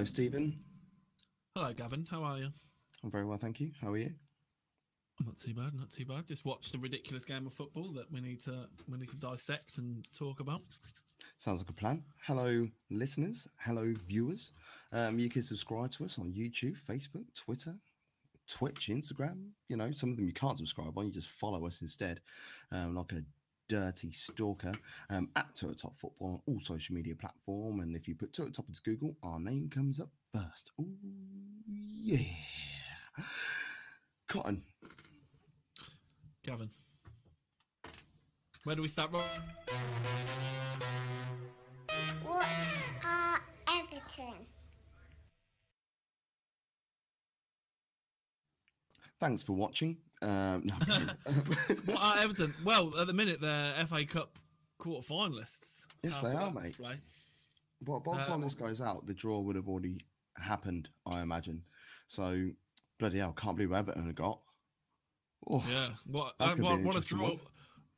Hello, Stephen. Hello, Gavin. How are you? I'm very well, thank you. How are you? Not too bad. Not too bad. Just watched a ridiculous game of football that we need to we need to dissect and talk about. Sounds like a plan. Hello, listeners. Hello, viewers. Um, you can subscribe to us on YouTube, Facebook, Twitter, Twitch, Instagram. You know, some of them you can't subscribe on. You just follow us instead, um, like a dirty stalker. Um, at Total Top Football on all social media platform. And if you put Total Top into Google, our name comes up first. Ooh, yeah. Cotton. Gavin, where do we start? Rob? What's our Everton? Thanks for watching. Um, no, What are Everton? Well, at the minute they're FA Cup quarter finalists. Yes, they are, mate. Display. Well, by the Uh, time this goes out, the draw would have already happened, I imagine. So, bloody hell, can't believe Everton have got. Oh, Yeah. What? Uh, what, what a draw. one.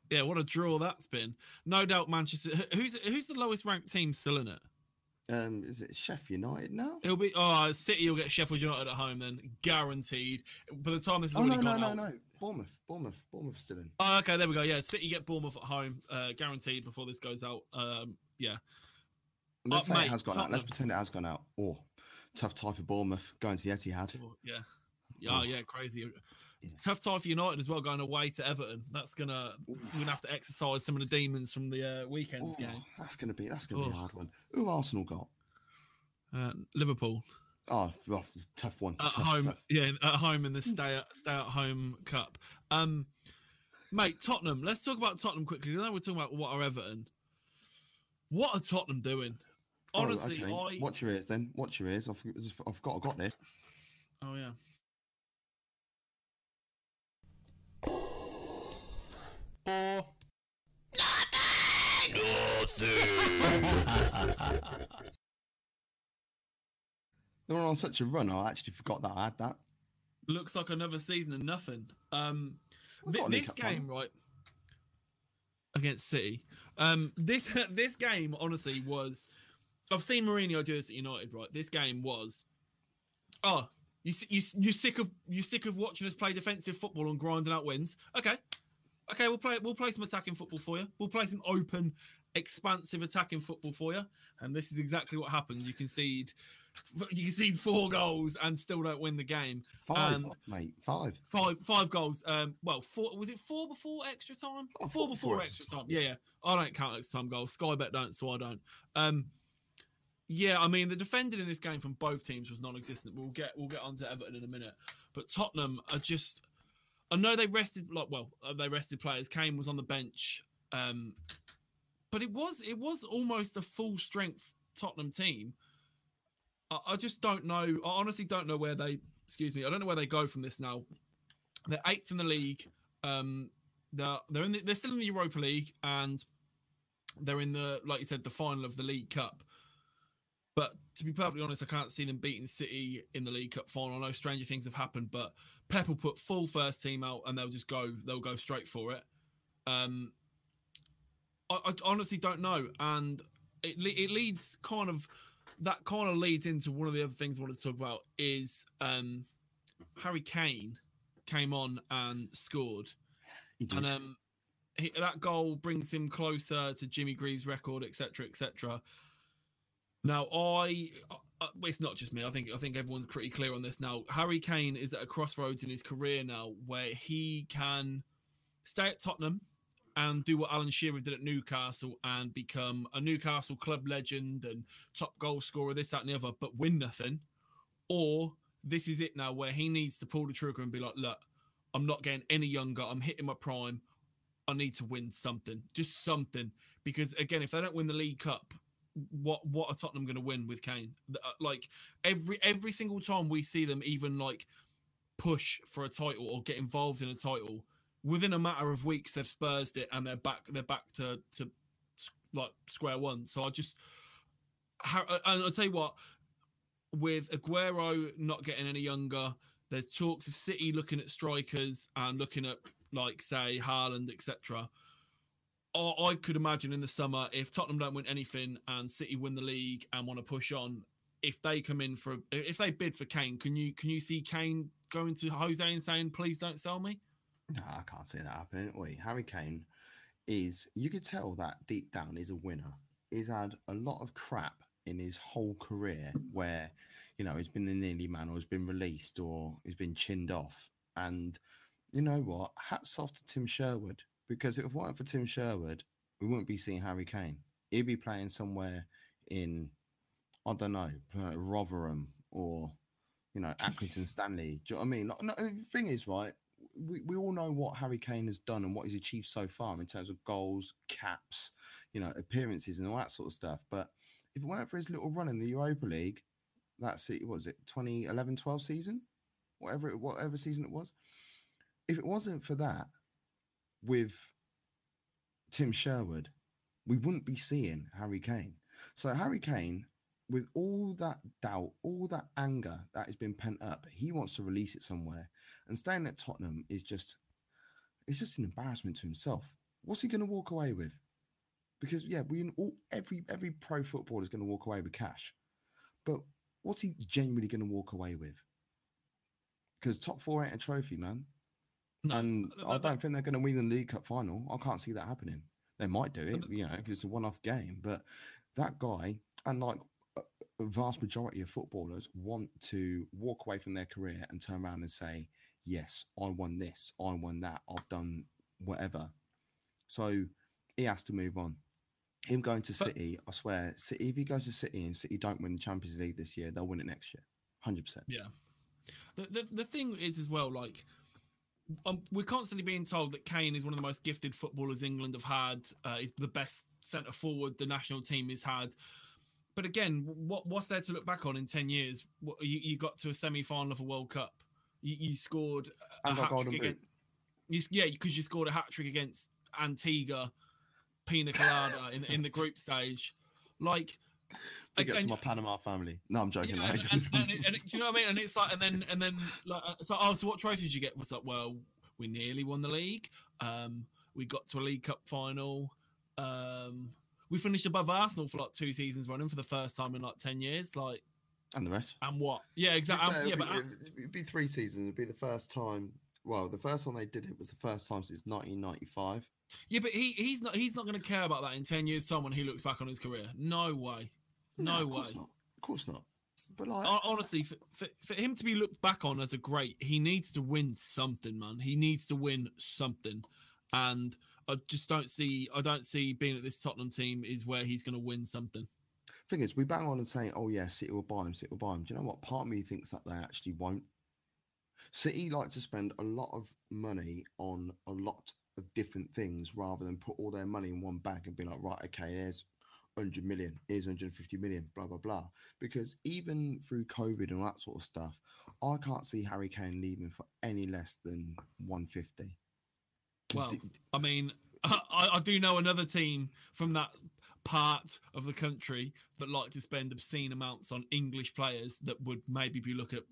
Yeah, what a draw that's been. No doubt Manchester. Who's who's the lowest ranked team still in it? Um, is it Sheffield United now? It'll be oh City will get Sheffield United at home then guaranteed. By the time this is Oh already no, no, gone no, out. no! Bournemouth, Bournemouth, Bournemouth still in. Oh, okay, there we go. Yeah, City get Bournemouth at home, uh, guaranteed before this goes out. Um, yeah, Let's Oh, say mate, it has gone out. Let's pretend it has gone out. Oh, tough tie for Bournemouth going to the Etihad. Oh, yeah, yeah, Oof. yeah, crazy. Yeah. Tough time for United as well, going away to Everton. That's gonna we're gonna have to exercise some of the demons from the uh, weekend's Oh, game. that's gonna be that's gonna be a Oh. hard one. Who Arsenal got? Uh, Liverpool Oh, rough, tough one. at tough, home, tough. yeah, at home in the stay at, stay at home cup. Um, mate, Tottenham. Let's talk about Tottenham quickly. Now we're talking about what are Everton. What are Tottenham doing? Oh, Honestly, okay. I watch your ears then. Watch your ears. I've, I've got, I've got this. oh yeah. Or They were on such a run. I actually forgot that I had that. looks like another season of nothing. Um, We've thi- got a League this game, right, against City. Um, this this game honestly was. I've seen Mourinho do this at United, right? This game was. Oh, you you you sick of you sick of watching us play defensive football and grinding out wins? Okay, okay, we'll play we'll play some attacking football for you. We'll play some open, expansive attacking football for you. And this is exactly what happens. You concede, you concede four goals and still don't win the game. Five, And- mate. Five. Five five goals. Um, well, four was it four before extra time? Oh, four four before extra extra time. Yeah, yeah. I don't count extra time goals. Sky Bet don't, so I don't. Um, yeah, I mean the defending in this game from both teams was non-existent. We'll get we'll get onto Everton in a minute, but Tottenham are just. I know they rested like well, uh, they rested players. Kane was on the bench, um, but it was it was almost a full strength Tottenham team. I, I just don't know. I honestly don't know where they. Excuse me. I don't know where they go from this now. They're eighth in the league. Um, they're they're in the, they're still in the Europa League and they're in the like you said the final of the League Cup. But to be perfectly honest, I can't see them beating City in the League Cup final. I know stranger things have happened, but Pep will put full first team out and they'll just go they'll go straight for it. Um, I, I honestly don't know, and it it leads kind of that kind of leads into one of the other things I wanted to talk about is um, Harry Kane came on and scored, and um, he, that goal brings him closer to Jimmy Greaves' record, etc., etc. Now, I, uh, it's not just me. I think I think everyone's pretty clear on this now. Harry Kane is at a crossroads in his career now where he can stay at Tottenham and do what Alan Shearer did at Newcastle and become a Newcastle club legend and top goal scorer, this, that, and the other, but win nothing. Or this is it now where he needs to pull the trigger and be like, look, I'm not getting any younger. I'm hitting my prime. I need to win something, just something. Because again, if they don't win the League Cup, what what are Tottenham going to win with Kane? Uh, Like every every single time we see them even like push for a title or get involved in a title, within a matter of weeks they've spursed it and they're back they're back to to like square one. So I just uh, and I'll tell you what, with Aguero not getting any younger, there's talks of City looking at strikers and looking at like say Haaland, etc. I, I could imagine in the summer if Tottenham don't win anything and City win the league and want to push on, if they come in for if they bid for Kane, can you can you see Kane going to Jose and saying, "Please don't sell me"? No, I can't see that happening. Wait, Harry Kane is you could tell that deep down is a winner. He's had a lot of crap in his whole career where you know he's been the nearly man or he's been released or he's been chinned off. And you know what? Hats off to Tim Sherwood because if it weren't for Tim Sherwood, we wouldn't be seeing Harry Kane. He'd be playing somewhere in I don't know, like Rotherham or you know Accrington Stanley. Do you know what I mean? no, the thing is, right? We, we all know what Harry Kane has done and what he's achieved so far in terms of goals, caps, you know, appearances and all that sort of stuff. But if it weren't for his little run in the Europa League, that's it. What was it 2011 12 season? Whatever it, whatever season it was. If it wasn't for that, with Tim Sherwood, we wouldn't be seeing Harry Kane. So Harry Kane with all that doubt, all that anger that has been pent up, he wants to release it somewhere. And staying at Tottenham is just it's just an embarrassment to himself. What's he going to walk away with? Because yeah, we all every every pro footballer is going to walk away with cash, but what's he genuinely going to walk away with? Because top four ain't a trophy, man. No, and I don't think they're going to win the League Cup final. I can't see that happening. They might do it, you know, because it's a one-off game. But that guy, and like uh, a vast majority of footballers want to walk away from their career and turn around and say, Yes, I won this, I won that, I've done whatever. So he has to move on. Him going to City, I swear, City, if he goes to City and City don't win the Champions League this year, they'll win it next year. 100%. Yeah. The, the, the thing is, as well, like, um, we're constantly being told that Kane is one of the most gifted footballers England have had. Uh, he's the best centre forward the national team has had but again, what what's there to look back on in ten years? What, you, you got to a semi final of a World Cup. You, you scored a hat trick against. You, yeah, because you scored a hat trick against Antigua, Pina Colada in in the group stage. Like, I get to my Panama family. No, I'm joking. Yeah, and, and, and, and, do you know what I mean? And it's like, and then and then like, uh, so oh, so what trophies did you get? What's up? Well, we nearly won the league. Um, we got to a League Cup final. Um, we finished above Arsenal for like two seasons running for the first time in like ten years. Like, and the rest. And what? Yeah, exactly. Um, yeah, but uh, it'd be three seasons. It'd be the first time. Well, the first time they did it was the first time since 1995. Yeah, but he he's not he's not going to care about that in ten years. Someone he looks back on his career, no way, no, no of way. Not. Of course not. But like, honestly, for, for, for him to be looked back on as a great, he needs to win something, man. He needs to win something, and I just don't see. I don't see being at this Tottenham team is where he's going to win something. Thing is, we bang on and say, "Oh yeah, City will buy him. City will buy him." Do you know what? Part of me thinks that they actually won't. City like to spend a lot of money on a lot of different things rather than put all their money in one bag and be like, right, okay, here's 100 million, here's 150 million, blah, blah, blah. Because even through COVID and all that sort of stuff, I can't see Harry Kane leaving for any less than 150. Well, I mean, I, I do know another team from that part of the country that like to spend obscene amounts on English players that would maybe be look at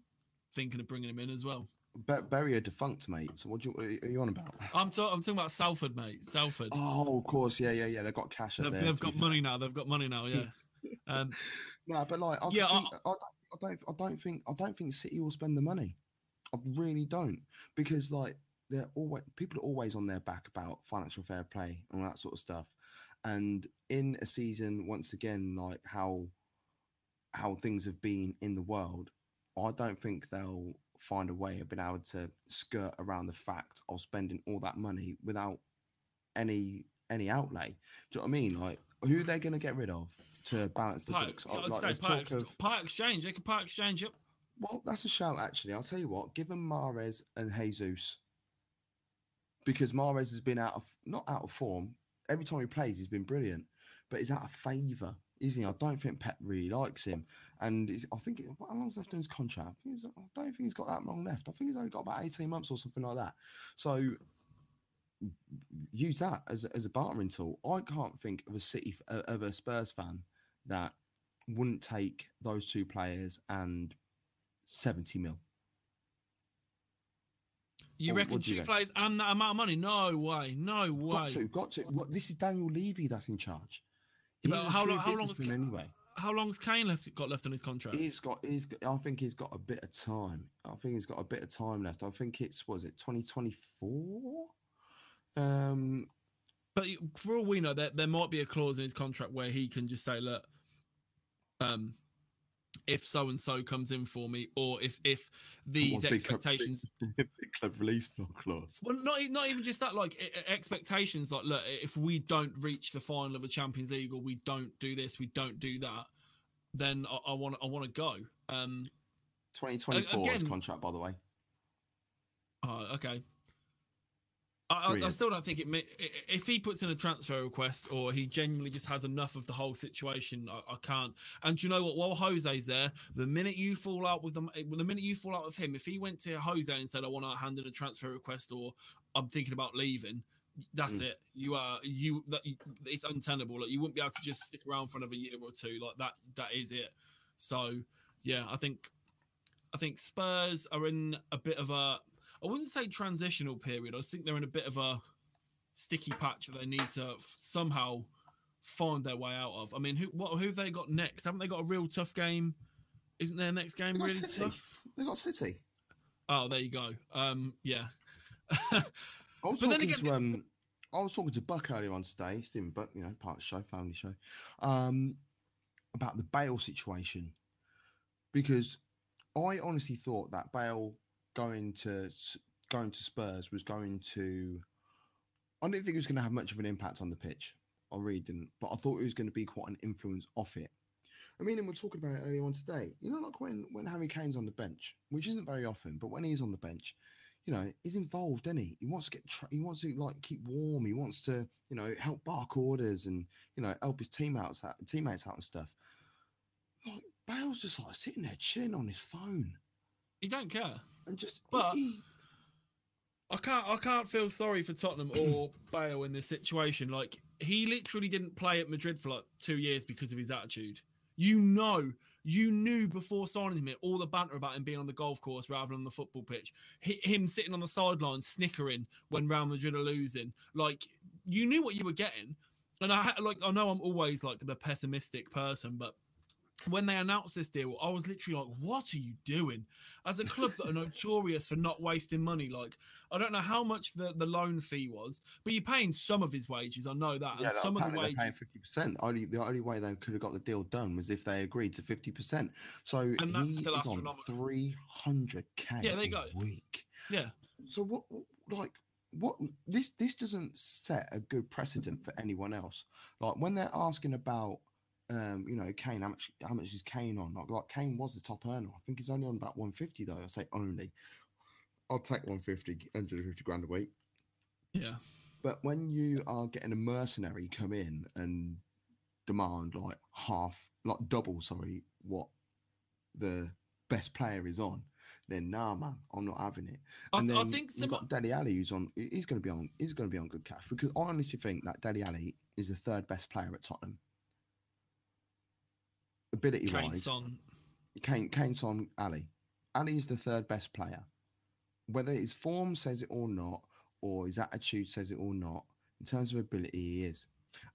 thinking of bringing him in as well. Be- bury a defunct, mate. So what you, are you on about? I'm, ta- I'm talking about Salford, mate. Salford. Oh, of course, yeah, yeah, yeah. They've got cash. They've, there, they've got money now. They've got money now. Yeah. um, no, but like, I yeah, see, I, I, I don't, I don't think, I don't think City will spend the money. I really don't, because like they're always people are always on their back about financial fair play and all that sort of stuff. And in a season, once again, like how how things have been in the world, I don't think they'll find a way of being able to skirt around the fact of spending all that money without any any outlay. Do you know what I mean? Like who they're they going to get rid of to balance the books? Like, there's talk of part exchange. They could part exchange. Yep. Well, that's a shout. Actually, I'll tell you what. Given Mahrez and Jesus because Mahrez has been out of not out of form. Every time he plays, he's been brilliant, but he's out of favour, isn't he? I don't think Pep really likes him, and I think how long's left in his contract? I, I don't think he's got that long left. I think he's only got about eighteen months or something like that. So use that as as a bartering tool. I can't think of a City uh, of a Spurs fan that wouldn't take those two players and seventy mil. You reckon two players and that amount of money? No way, no way. Got to, got to. What, this is Daniel Levy that's in charge. Yeah, how long? How long has anyway? How long's Kane left got left on his contract? He's got. He's. Got, I think he's got a bit of time. I think he's got a bit of time left. I think it's was it twenty twenty four. Um, but for all we know, there there might be a clause in his contract where he can just say, "Look, um, if so and so comes in for me, or if if these big club- expectations." big club release clause. Well, not not even just that. Like expectations, like look, if we don't reach the final of the Champions League, or we don't do this, we don't do that, then I want I want to go. Um, Twenty twenty four is contract, by the way. oh, okay. I, I, I still don't think it. ma- i- i- If he puts in a transfer request, or he genuinely just has enough of the whole situation, I, I can't. And do you know what? While Jose's there, the minute you fall out with them, the minute you fall out with him, if he went to Jose and said, "I want to hand in a transfer request," or "I'm thinking about leaving," that's Mm. it. You are you that it's untenable. Like you wouldn't be able to just stick around for another year or two. Like that. That is it. So yeah, I think I think Spurs are in a bit of a I wouldn't say transitional period. I think they're in a bit of a sticky patch that they need to f- somehow find their way out of. I mean, who what who have they got next? Haven't they got a real tough game? Isn't their next game really City. tough? They got City. Oh, there you go. Um, yeah. I was But talking again- to um, I was talking to Buck earlier on today, Stephen Buck, you know, part of the show, family show, um, about the Bale situation because I honestly thought that Bale going to going to Spurs was going to. I didn't think it was going to have much of an impact on the pitch. I really didn't, but I thought it was going to be quite an influence off it. I mean, and we're talking about it earlier on today. You know, like when when Harry Kane's on the bench, which isn't very often, but when he's on the bench, you know, he's involved, doesn't he? He wants to get, tra- he wants to like keep warm. He wants to, you know, help bark orders and you know help his team out, teammates out and stuff. Like Bale's just like sitting there chilling on his phone You don't care. and just. But- he- I can't I can't feel sorry for Tottenham or Bale in this situation. Like he literally didn't play at Madrid for like two years because of his attitude. You know, you knew before signing him all the banter about him being on the golf course rather than on the football pitch. Hi- Him sitting on the sideline snickering when Real Madrid are losing. Like you knew what you were getting. And I like I know I'm always like the pessimistic person, but when they announced this deal, I was literally like, "What are you doing?" As a club that are notorious for not wasting money, like I don't know how much the, the loan fee was, but you're paying some of his wages. I know that, yeah, and some of the apparently they're paying wages. fifty percent. Only the only way they could have got the deal done was if they agreed to fifty percent. So And that's he is on three hundred k. Yeah, there you a go. Week. Yeah, So what, what- like what this this doesn't set a good precedent for anyone else. Like when they're asking about um, you know, Kane, how much how much is Kane on? Like, like Kane was the top earner. I think he's only on about 150 though. I say only. I'll take 150, 150 grand a week. yeah, But when you are getting a mercenary come in and demand like half, like double, sorry, what the best player is on, then nah, man, I'm not having it. I, And I then think you've some, got Dele Alli who's on. He's going to be on. He's going to be on good cash because I honestly think that Dele Alli is the third best player at Tottenham. Ability Kane wise, Son. Kane, Kane's on Alli. Alli is the third best player. Whether his form says it or not, or his attitude says it or not, in terms of ability, he is.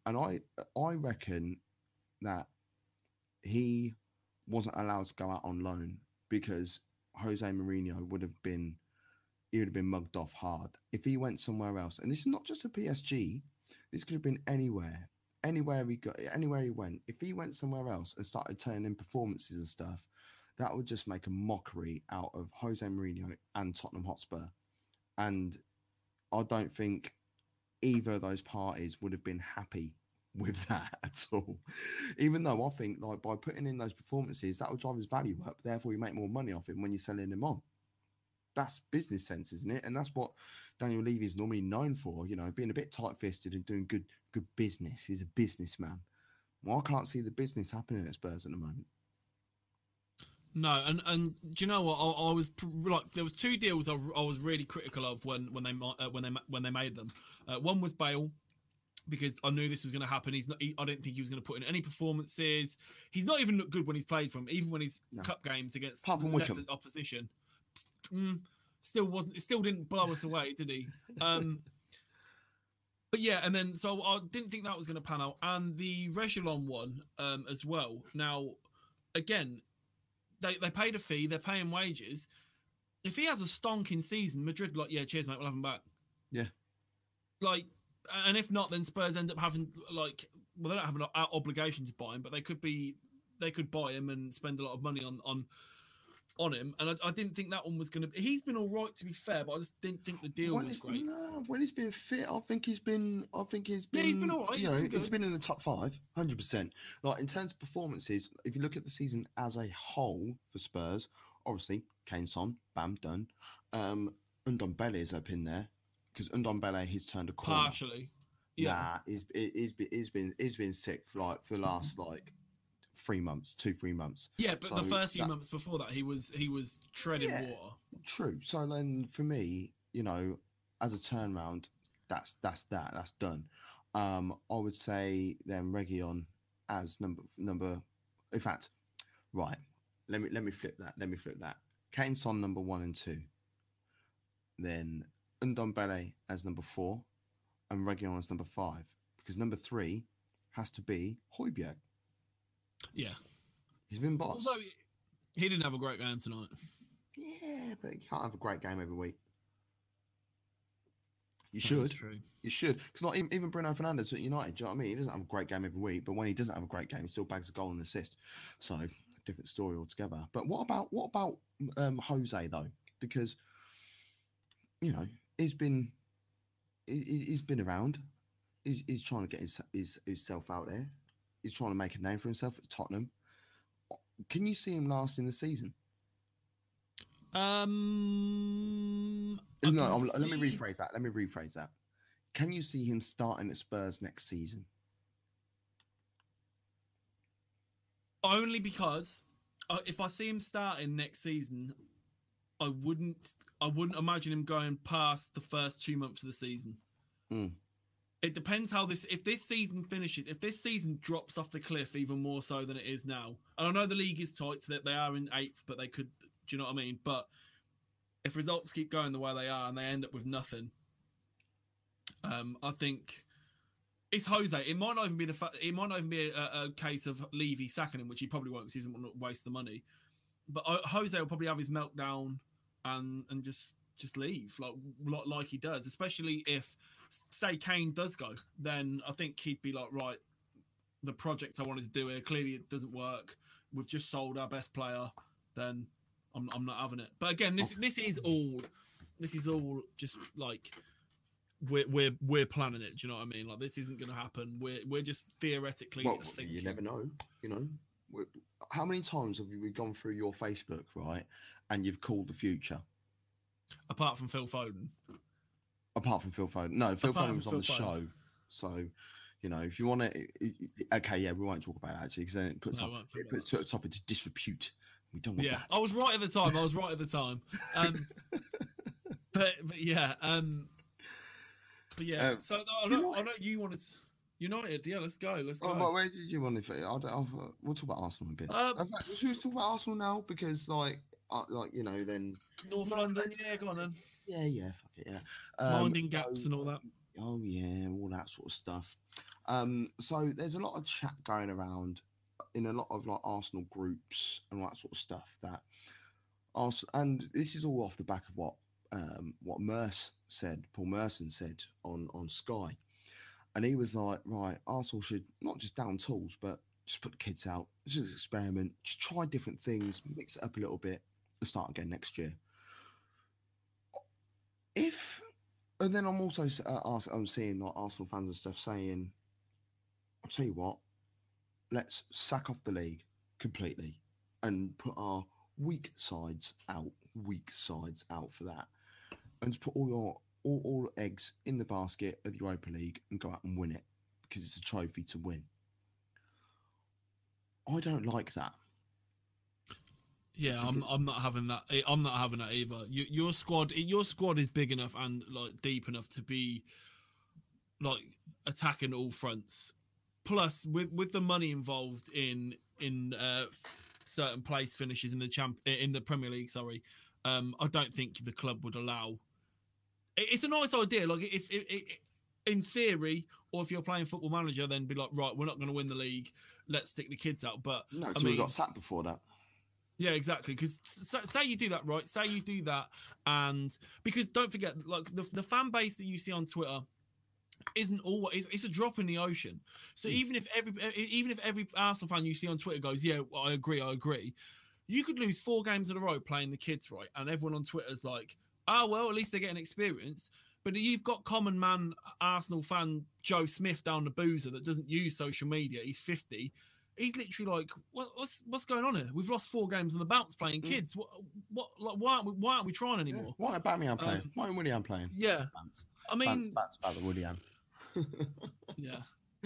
And I, I reckon that he wasn't allowed to go out on loan because Jose Mourinho would have been, he would have been mugged off hard if he went somewhere else. And this is not just a PSG. This could have been anywhere, anywhere he got, anywhere he went. If he went somewhere else and started turning in performances and stuff, that would just make a mockery out of Jose Mourinho and Tottenham Hotspur. And I don't think either of those parties would have been happy with that at all. Even though I think like by putting in those performances, that will drive his value up. Therefore, you make more money off him when you're selling him on. That's business sense, isn't it? And that's what Daniel Levy is normally known for. You know, being a bit tight-fisted and doing good good business. He's a businessman. Well, I can't see the business happening at Spurs at the moment. No, and and do you know what? I, I was like, there was two deals I, I was really critical of when when they uh, when they when they made them. Uh, one was Bale because I knew this was going to happen. He's not. He, I didn't think he was going to put in any performances. He's not even looked good when he's played from, even when he's No. cup games against Apart from Wycombe. opposition. Mm, still wasn't. Still didn't blow us away, did he? Um, but yeah, and then so I didn't think that was going to pan out, and the Reguilon one um, as well. Now, again, they they paid a fee, they're paying wages. If he has a stonking season, Madrid like, yeah, cheers, mate, we'll have him back. Yeah. Like, and if not, then Spurs end up having like, well, they don't have an obligation to buy him, but they could be, they could buy him and spend a lot of money on on on him. And I, I didn't think that one was going to. He's been all right to be fair, but I just didn't think the deal when was great. No, when he's been fit, I think he's been. I think he's Yeah, been. he's been all right, You he's know, been he's been in the top five, hundred percent. Like in terms of performances, if you look at the season as a whole for Spurs, obviously Kane, Son, bam, done. Um, Ndombele is up in there because Ndombele he's turned a corner. Partially, yeah. Nah, he's he- he's been he's been he's been sick for like for the last like three months, two three months. Yeah, but the first few that- months before that, he was he was treading Yeah. water. True. So then, for me, you know, as a turnaround, that's that's that. That's done. Um, I would say then Reguilon as number number. In fact, right. Let me let me flip that. Let me flip that. Kane Son number one and two. Then Ndombele as number four, and Reguilon as number five. Because number three has to be Hojbjerg. Yeah, He's been boss. although he, he didn't have a great game tonight. yeah, but he can't have a great game every week. You should. true. You should, because like even, even Bruno Fernandes at United, do you know what I mean? He doesn't have a great game every week, but when he doesn't have a great game, he still bags a goal and assist. So different story altogether. But what about what about um, Jose though? Because you know he's been he, he's been around. He's, he's trying to get his, his himself out there. He's trying to make a name for himself at Tottenham. Can you see him lasting the season? Um, No, I'm- let me rephrase that. Let me rephrase that. Can you see him starting at Spurs next season? only because uh, if I see him starting next season, I wouldn't I wouldn't imagine him going past the first two months of the season. Mm. It depends how this if this season finishes. If this season drops off the cliff even more so than it is now, and I know the league is tight, so that they are in eighth, but they could. Do you know what I mean? But if results keep going the way they are and they end up with nothing, um, I think it's Jose. It might not even be the fact. It might not even be a, a case of Levy sacking him, which he probably won't because he doesn't want to waste the money. But uh, Jose will probably have his meltdown and and just just leave like like, he does. Especially if say Kane does go, then I think he'd be like, right, the project I wanted to do here clearly it doesn't work. We've just sold our best player. Then I'm I'm not having it. But again, this this is all this is all just like we're we're we're planning it. Do you know what I mean? Like this isn't going to happen. We're we're just theoretically Well, thinking. you never know. You know, how many times have we gone through your Facebook, right, and you've called the future? Apart from Phil Foden, Apart from Phil Foden, no, Phil Apart Foden was on the Foden. show, so you know if you want to. Okay, yeah, we won't talk about it actually because then it puts No, up it puts it up into disrepute. We don't want yeah, that. I was right at the time. I was right at the time. Um, but but yeah, um, but yeah. Um, so I know, I know you wanted United. Yeah, let's go. Let's go. Oh, where did you want to? I don't, I'll, we'll talk about Arsenal a bit. In fact, should we talk about Arsenal now? Because, like, uh, like you know, then North no, London. Yeah, go on then. yeah, yeah, fuck it, yeah. Um, Minding gaps so- and all that. Oh yeah, all that sort of stuff. Um, so there's a lot of chat going around in a lot of like Arsenal groups and that sort of stuff that Ars- and this is all off the back of what um what Merse said, Paul Merson said on on Sky. And he was like, right, Arsenal should not just down tools, but just put the kids out, just experiment, just try different things, mix it up a little bit, start again next year. If and then I'm also uh, ask, I'm seeing like Arsenal fans and stuff saying, "I'll tell you what, let's sack off the league completely and put our weak sides out, weak sides out for that, and just put all your all, all eggs in the basket of the Europa League and go out and win it because it's a trophy to win." I don't like that. Yeah, I'm. I'm not having that. eh, I'm not having that either. You, your squad, your squad is big enough and like deep enough to be like attacking all fronts. Plus, with with the money involved in in uh, certain place finishes in the champ in the Premier League, sorry, um, I don't think the club would allow. It's a nice idea. Like if, if, if in theory, or if you're playing Football Manager, then be like, right, we're not going to win the league. Let's stick the kids out. But No, I so we got sacked before that. Yeah, exactly. Because say you do that, right? Say you do that, and because don't forget, like the, the fan base that you see on Twitter isn't always it's a drop in the ocean. So Mm. even if every even if every Arsenal fan you see on Twitter goes, yeah, I agree, I agree, you could lose four games in a row playing the kids, right? And everyone on Twitter's like, oh well, at least they're getting experience. But you've got common man Arsenal fan Joe Smith down the boozer that doesn't use social media. He's fifty. He's literally like, what, what's what's going on here? We've lost four games on the bounce playing Mm. kids. What what like why aren't we why aren't we trying Yeah. anymore? Why about me? I'm playing. Um, Why Willian playing? Yeah, Bants. I mean, Bants about the Willian. yeah,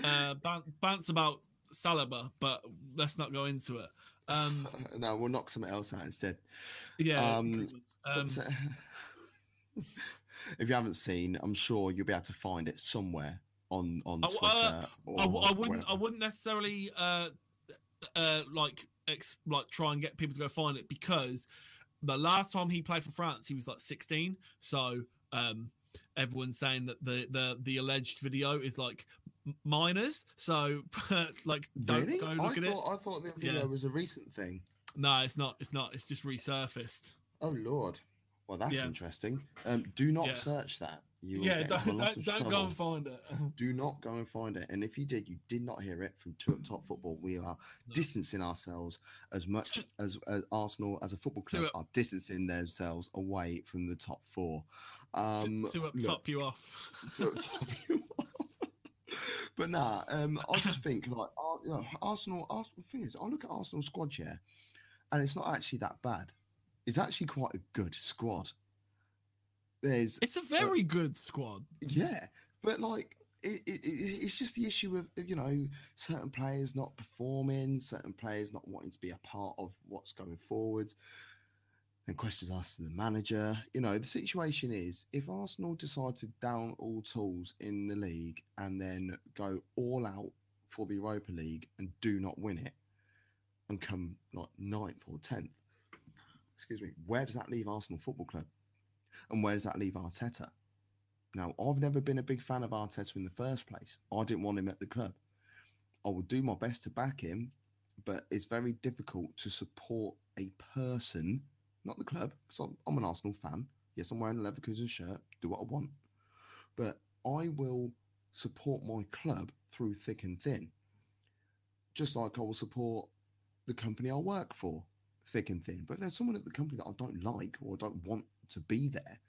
uh, bants about Saliba, but let's not go into it. Um, no, we'll knock something else out instead. yeah, Um, um, But, uh, if you haven't seen, I'm sure you'll be able to find it somewhere on on I uh, Twitter. I, I or wouldn't. I wouldn't necessarily uh, uh, like ex- like try and get people to go find it because the last time he played for France, he was like 16. So um, everyone's saying that the the the alleged video is like minors. So like don't really? go I look at it. I thought the video Yeah. was a recent thing. No, it's not. It's not. It's just resurfaced. Oh lord. Well, that's Yeah. interesting. Um, do not Yeah. search that. You Yeah, don't, don't, don't go and find it. Do not go and find it. And if you did, you did not hear it from Two Up Top Football. We are No. distancing ourselves as much as, as Arsenal as a football club are distancing themselves away from the top four. Um, to up look, top you off. to up top you off. but nah, um, I just think like Ar- you know, Arsenal. Arsenal the thing is, I look at Arsenal squad here, and it's not actually that bad. It's actually quite a good squad. There's It's a very good squad. yeah, but like it, it, it, it's just the issue of you know certain players not performing, certain players not wanting to be a part of what's going forwards, and questions asked to the manager. You know, the situation is if Arsenal decide to down all tools in the league and then go all out for the Europa League and do not win it, and come like ninth or tenth, excuse me, where does that leave Arsenal Football Club? And where does that leave Arteta? Now, I've never been a big fan of Arteta in the first place. I didn't want him at the club. I will do my best to back him, but it's very difficult to support a person, not the club, because I'm, an Arsenal fan. Yes, I'm wearing a Leverkusen shirt, do what I want. But I will support my club through thick and thin, just like I will support the company I work for thick and thin. But if there's someone at the company that I don't like or I don't want to be there,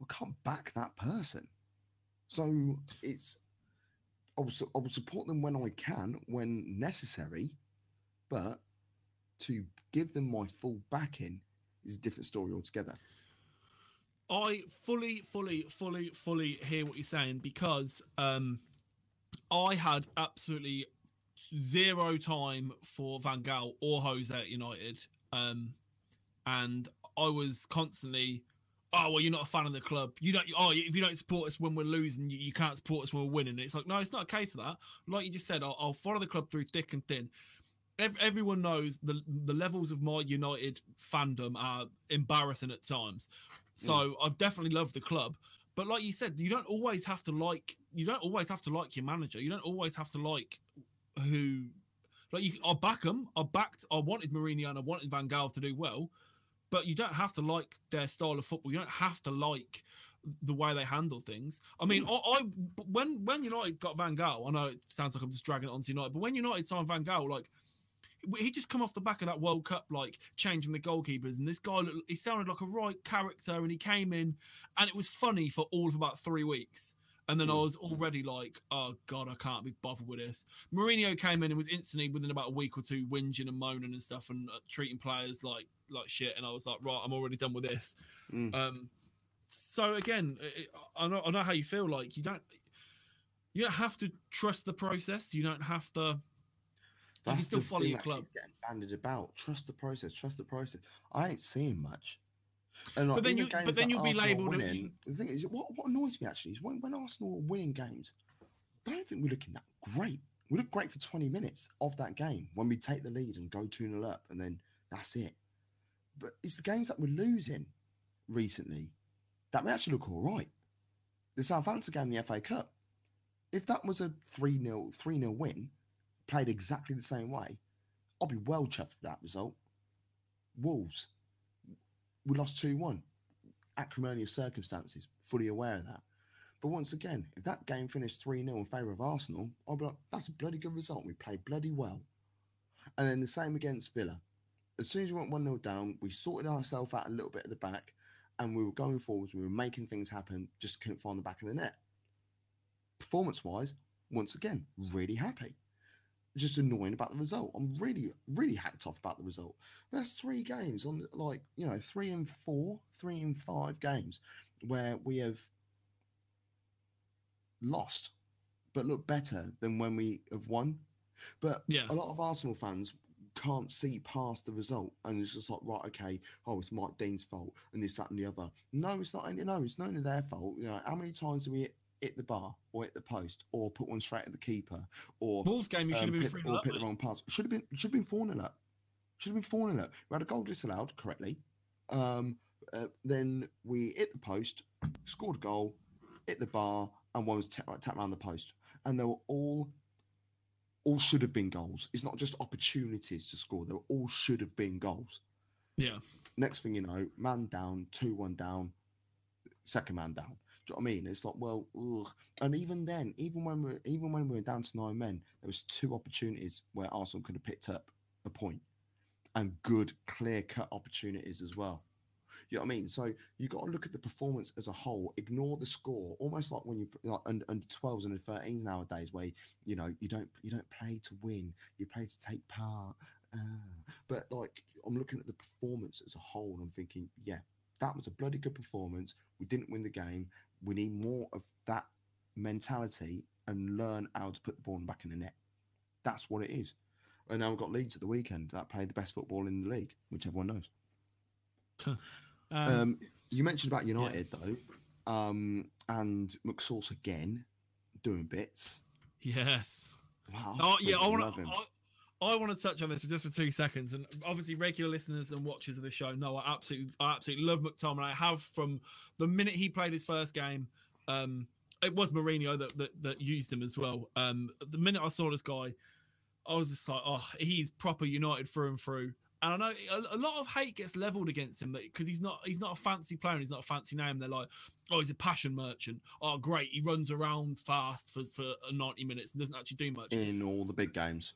I can't back that person. So it's I will, I will support them when I can, when necessary, but to give them my full backing is a different story altogether. I fully, fully, fully, fully hear what you're saying because um, I had absolutely zero time for Van Gaal or Jose at United, um, and I was constantly, oh well, you're not a fan of the club. You don't. Oh, if you don't support us when we're losing, you, you can't support us when we're winning. It's like no, it's not a case of that. Like you just said, I'll, I'll follow the club through thick and thin. Ev- everyone knows the the levels of my United fandom are embarrassing at times. Mm. So I definitely love the club. But like you said, you don't always have to like you don't always have to like your manager. You don't always have to like who like you I back them. I backed I wanted Mourinho and I wanted Van Gaal to do well, but you don't have to like their style of football. You don't have to like the way they handle things. I mean, I, I when when United got Van Gaal, I know it sounds like I'm just dragging it onto United, but when United signed Van Gaal, like he just come off the back of that World Cup, like changing the goalkeepers, and this guy, looked- he sounded like a right character, and he came in, and it was funny for all of about three weeks, and then I Mm. was already like, oh god, I can't be bothered with this. Mourinho came in and was instantly within about a week or two whinging and moaning and stuff, and uh, treating players like like shit, and I was like, right, I'm already done with this. Mm. Um, so again, it, I know I know how you feel. Like you don't. You don't have to trust the process. You don't have to. You can still follow your that club. Getting banded about. Trust the process. Trust the process. I ain't seeing much. And like, But then you, but then you'll be Arsenal are labelled Winning, the thing is, what, what annoys me actually is when, when Arsenal are winning games, I don't think we're looking that great. We look great for 20 minutes of that game when we take the lead and go 2 0 up, and then that's it. But it's the games that we're losing recently that we actually look all right. The Southampton game the FA Cup, If that was a 3 0 3 0 win, played exactly the same way, I'll be well chuffed with that result. Wolves, we lost 2 1. Acrimonious circumstances, fully aware of that. But once again, if that game finished 3 0 in favour of Arsenal, I'd be like, that's a bloody good result. We played bloody well. And then the same against Villa. As soon as we went 1 0 down, we sorted ourselves out a little bit at the back and we were going forwards. We were making things happen, just couldn't find the back of the net. Performance wise, once again, really happy. Just annoying about the result. I'm really, really hacked off about the result. That's three games on like, you know, three and four, three and five games where we have lost, but look better than when we have won. But Yeah. a lot of Arsenal fans can't see past the result and it's just like, right, okay, oh, it's Mike Dean's fault and this, that, and the other. No, it's not any no, it's none of their fault. You know, how many times do we hit, the bar or hit the post or put one straight at the keeper or Wolves game, you should um, have been pick, free or up. pick the wrong pass. Should have been should have been four nil up. Should have been four nil up. We had a goal disallowed correctly. Um, uh, then we hit the post, scored a goal, hit the bar, and one was ta- tapped around the post. And they were all all should have been goals. It's not just opportunities to score. They were all should have been goals. Yeah. Next thing you know, man down, two one down, second man down. Do you know what I mean? It's like, well, ugh. and even then, even when we're even when we were down to nine men, there was two opportunities where Arsenal could have picked up a point, and good clear cut opportunities as well. You know what I mean? So you've got to look at the performance as a whole. Ignore the score, almost like when you like under, under 12s and under 13s nowadays, where you know you don't you don't play to win, you play to take part. Uh, but like I'm looking at the performance as a whole, and I'm thinking, yeah, that was a bloody good performance. We didn't win the game. We need more of that mentality and learn how to put the ball back in the net. That's what it is. And now we've got Leeds at the weekend that played the best football in the league, which everyone knows. Um, Um, you mentioned about United though, um, and McSauce again doing bits. yes. Wow, Oh yeah, I want to. I, I want to touch on this for just for two seconds, and obviously regular listeners and watchers of the show know I absolutely, I absolutely love McTominay. I have from the minute he played his first game. Um, it was Mourinho that, that that used him as well. Um, the minute I saw this guy, I was just like, oh, he's proper United through and through. And I know a, a lot of hate gets leveled against him because he's not he's not a fancy player, and he's not a fancy name. They're like, oh, he's a passion merchant. Oh, great, he runs around fast for for ninety minutes and doesn't actually do much. in all the big games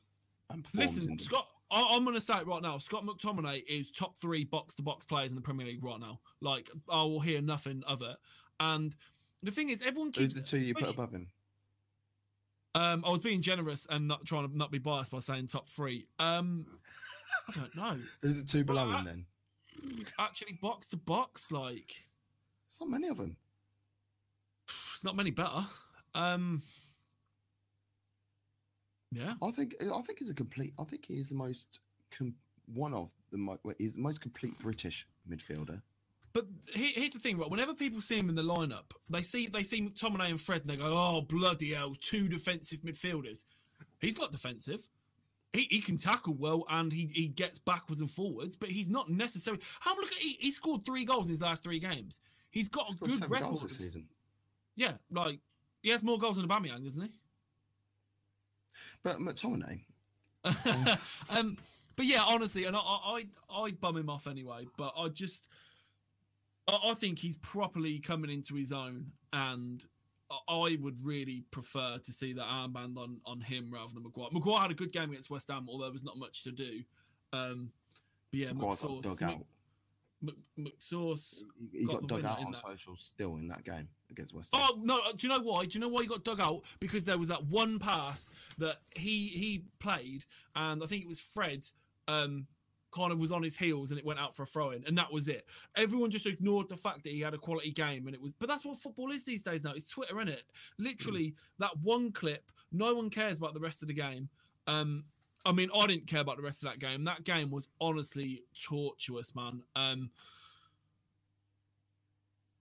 and Listen. Scott, I, I'm going to say it right now. Scott McTominay is top three box to box players in the Premier League right now. Like, I will hear nothing of it. And the thing is, everyone Who's the two you put above him? Um, I was being generous and not trying to not be biased by saying top three. Um, I don't know. Is it two below Well, him then? Actually, box to box, like, There's not many of them. it's not many better. Um, yeah. I think I think he's a complete. I think he is the most com- one of the most. He's the most complete British midfielder. But here, here's the thing, right? Whenever people see him in the lineup, they see they see McTominay and Fred, and they go, "Oh bloody hell, two defensive midfielders." He's not defensive. He, he can tackle well and he, he gets backwards and forwards, but he's not necessarily. How look at he, he scored three goals in his last three games. He's got He's a good record. goals this season. Yeah, like he has more goals than Aubameyang, doesn't he? But McTominay, um, but yeah, honestly, and I, I, I, I bum him off anyway. But I just, I, I think he's properly coming into his own, and I- would really prefer to see that armband on on him rather than Maguire. Maguire had a good game against West Ham, although there was not much to do. Um, but yeah, McSauce, dug out. Mc- McSauce. He, got got, dug out on that. socials still in that game against West Ham. Oh no! uh, Do you know why? Do you know why he got dug out? Because there was that one pass that he he played, and I think it was Fred. Um, kind of was on his heels and it went out for a throw in, and that was it. Everyone just ignored the fact that he had a quality game, and it was. But that's what football is these days now. It's Twitter, is it? Literally, that one clip. No one cares about the rest of the game. Um, I mean, I didn't care about the rest of that game. That game was honestly tortuous, man. Um,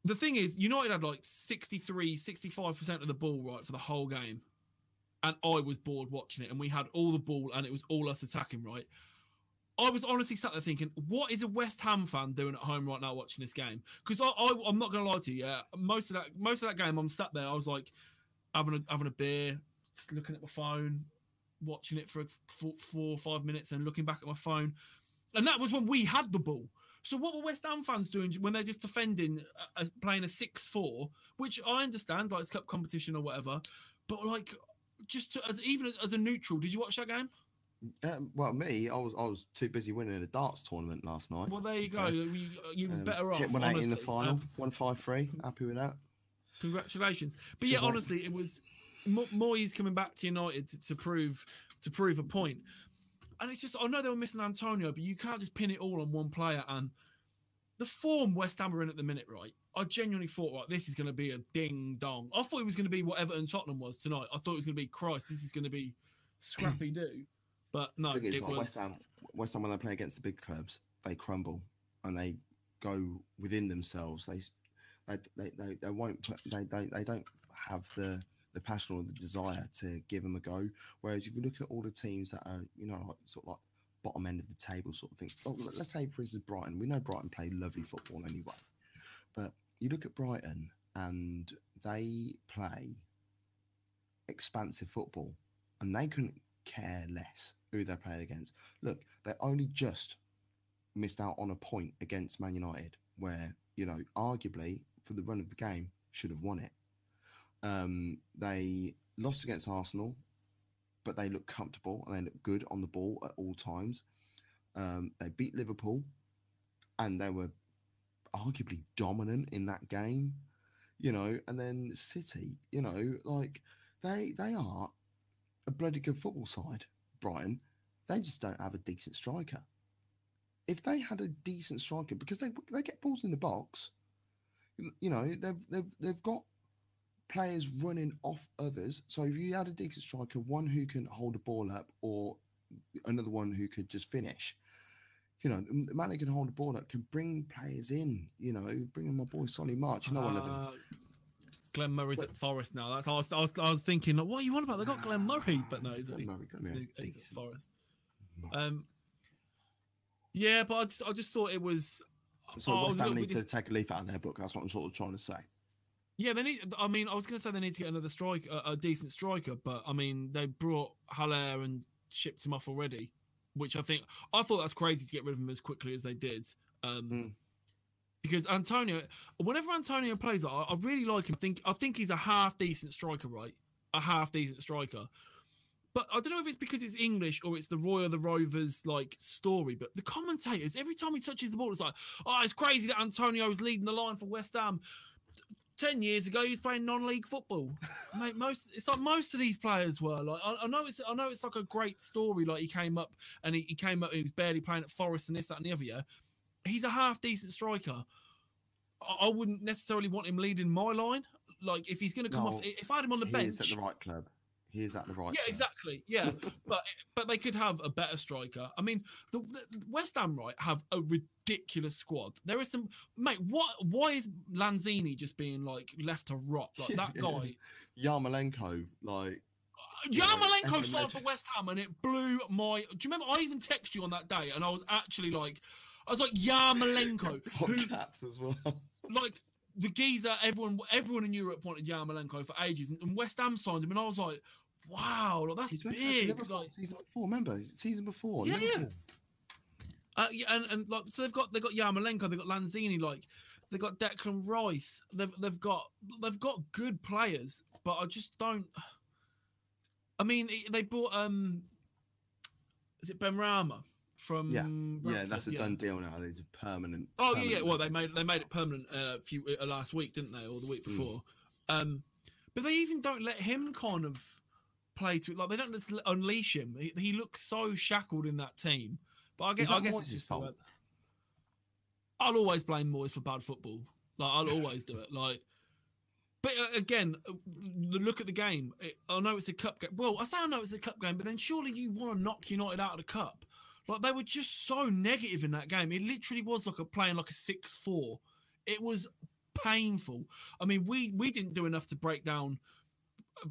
the thing is, United had like 63, 65% of the ball right for the whole game. And I was bored watching it. And we had all the ball and it was all us attacking, right? I was honestly sat there thinking, what is a West Ham fan doing at home right now watching this game? Because I, I, I'm not going to lie to you, yeah. Most of that, most of that game, I'm sat there. I was like, having a having a beer, just looking at my phone, watching it for four, four or five minutes, and looking back at my phone. And that was when we had the ball. So what were West Ham fans doing when they're just defending, uh, uh, playing a six-four, which I understand, like it's cup competition or whatever, but like just to, as even as a neutral, did you watch that game? Um, well, me, I was I was too busy winning a darts tournament last night. Well, there you go. You, you were Um, better off. One eight in the final, Um, one five three. Happy with that. Congratulations. But yeah, honestly, it was Mo- Moyes coming back to United to, to prove to prove a point. And it's just I know they were missing Antonio, but you can't just pin it all on one player. And the form West Ham are in at the minute, right? I genuinely thought, right, this is going to be a ding dong. I thought it was going to be what Everton Tottenham was tonight. I thought it was going to be Christ. This is going to be scrappy do. But no, it like, was. West Ham. West Ham when they play against the big clubs, they crumble and they go within themselves. They they they, they, they won't they, they they don't have the the passion or the desire to give them a go. Whereas if you look at all the teams that are you know like sort of like bottom end of the table sort of thing. Oh, let- let's say for instance Brighton. We know Brighton play lovely football anyway, but you look at Brighton and they play expansive football, and they couldn't care less who they're playing against. Look, they only just missed out on a point against Man United, where you know arguably for the run of the game should have won it. Um, they lost against Arsenal, but they look comfortable and they look good on the ball at all times. Um, they beat Liverpool, and they were arguably dominant in that game. You know, and then City, you know, like they they are a bloody good football side, Brian. They just don't have a decent striker. If they had a decent striker, because they they get balls in the box, you know they've they've they've got players running off others. So if you had a decent striker, one who can hold a ball up, or another one who could just finish, you know, the man who can hold the ball up can bring players in. You know, bring in my boy Solly March. You know, one of them. Uh, Glenn Murray's at Forest now. That's I was, I was I was thinking, like, what are you on about? They got Glenn Murray, but no, he's, Murray, he's at. Forest. Um, yeah, but I just I just thought it was. So oh, West Ham need to take a leaf out of their book. That's what I'm sort of trying to say. Yeah, they need. I mean, I was going to say they need to get another strike, a, a decent striker, but I mean, they brought Haller and shipped him off already, which I think I thought that's crazy to get rid of him as quickly as they did. Um, Mm. Because Antonio, whenever Antonio plays, I, I really like him. Think I think he's a half decent striker, right? A half decent striker. But I don't know if it's because it's English or it's the Roy of the Rovers like story. But the commentators, every time he touches the ball, it's like, oh, it's crazy that Antonio Antonio's leading the line for West Ham. 10 years ago he was playing non-league football mate most it's like most of these players were like I, I know it's i know it's like a great story like he came up and he, he came up and he was barely playing at forest and this that and the other year he's a half decent striker I, I wouldn't necessarily want him leading my line like if he's going to come off if i had him on the he bench is at the right club. He is at the right. yeah, exactly. Yeah, but but they could have a better striker. I mean, the, the West Ham right have a ridiculous squad. There is some mate. What? Why is Lanzini just being like left to rot? Like that guy. Yarmolenko, like uh, Yeah, Yarmolenko signed for West Ham and it blew my. Do you remember? I even texted you on that day and I was actually like, I was like Yarmolenko, hot who caps as well. like the geezer. Everyone, everyone in Europe wanted Yarmolenko for ages, and, and West Ham signed him, and I was like, wow, like, that's He's big. Like, season before. Remember season before. Yeah, yeah. Uh, yeah, and, and like so they've got they've got Yarmolenko, they've got Lanzini, like they've got Declan Rice, they've they've got they've got good players, but I just don't. I mean, they bought um, is it Benrahma from? Yeah, Yeah, that's a done deal now. It's a permanent. Oh yeah, yeah. Well, they made they made it permanent uh, a few uh, last week, didn't they, or the week Hmm. before? Um, but they even don't let him kind of play to it. Like they don't just unleash him. He, he looks so shackled in that team. But I guess I guess it's just fault? I'll always blame Moyes for bad football. Like I'll always do it. Like, but uh, again, uh, the look at the game. I know it's a cup game. Well, I say I know it's a cup game, but then surely you want to knock United out of the cup. Like they were just so negative in that game. It literally was like a playing like a six-four. It was painful. I mean, we we didn't do enough to break down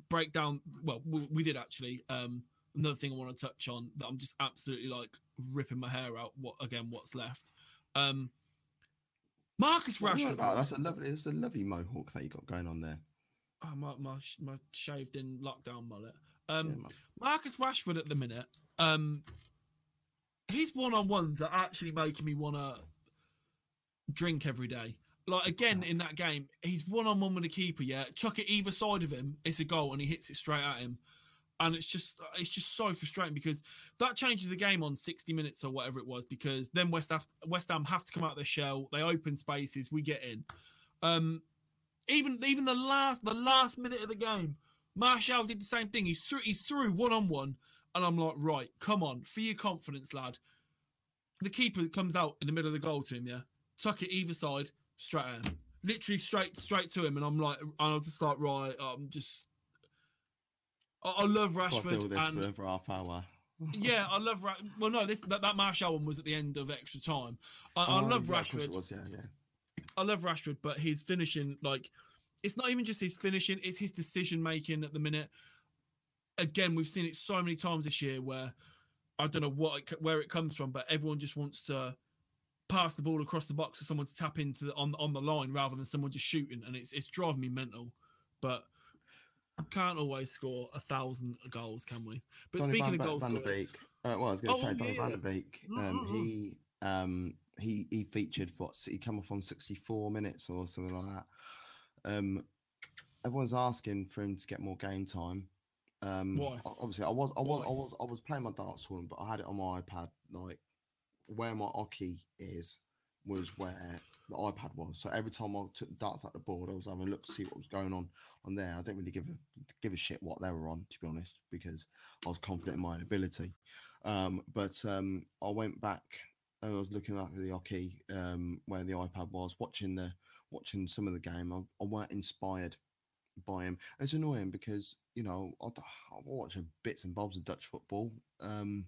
break down. Well, we, we did actually. Um, another thing I want to touch on that I'm just absolutely like ripping my hair out. What again? What's left? Um, Marcus What are you on Rashford. That's a lovely. That's a lovely mohawk that you got going on there. oh, my, my my shaved in lockdown mullet. Um, Yeah. Marcus Rashford at the minute, um, his one on ones are actually making me want to drink every day. Like again in that game, he's one on one with the keeper. Yeah, chuck it either side of him, it's a goal, and he hits it straight at him. And it's just it's just so frustrating because that changes the game on 60 minutes or whatever it was. Because then West Ham, West Ham have to come out of their shell. They open spaces, we get in. Um, even even the last the last minute of the game, Martial did the same thing. He's through he's through one on one, and I'm like, right, come on, for your confidence, lad. The keeper comes out in the middle of the goal to him, yeah. Tuck it either side, straight at him. Literally straight straight to him, and I'm like, I was just like, right, I'm just. I, I love deal Rashford, with this and for, half hour. yeah, I love. Ra- well, no, this that, that Martial one was at the end of extra time. I, I Oh, love yeah, Rashford. was, yeah, yeah. I love Rashford, but his finishing, like, it's not even just his finishing; it's his decision making at the minute. Again, we've seen it so many times this year where I don't know what it, where it comes from, but everyone just wants to pass the ball across the box for someone to tap into the, on on the line rather than someone just shooting, and it's it's driving me mental. But can't always score a thousand goals, can we? But Donny speaking Van, of goals, Van der Beek. Uh, well, I was going Oh, to say Donny yeah, Van der Beek. Mm, Um, mm, mm. he um, he he featured for what? He come off on sixty four minutes or something like that. Um, everyone's asking for him to get more game time. Um? Obviously, I was I was? I was I was playing my darts tournament, but I had it on my iPad. Like where my hockey is was where the iPad was. So every time I took the darts out the board, I was having a look to see what was going on on there. I didn't really give a give a shit what they were on, to be honest, because I was confident in my ability. Um, but um, I went back and I was looking at the hockey um, where the iPad was, watching the watching some of the game. I, I weren't inspired by him. It's annoying because you know I watch a bits and bobs of Dutch football. Um,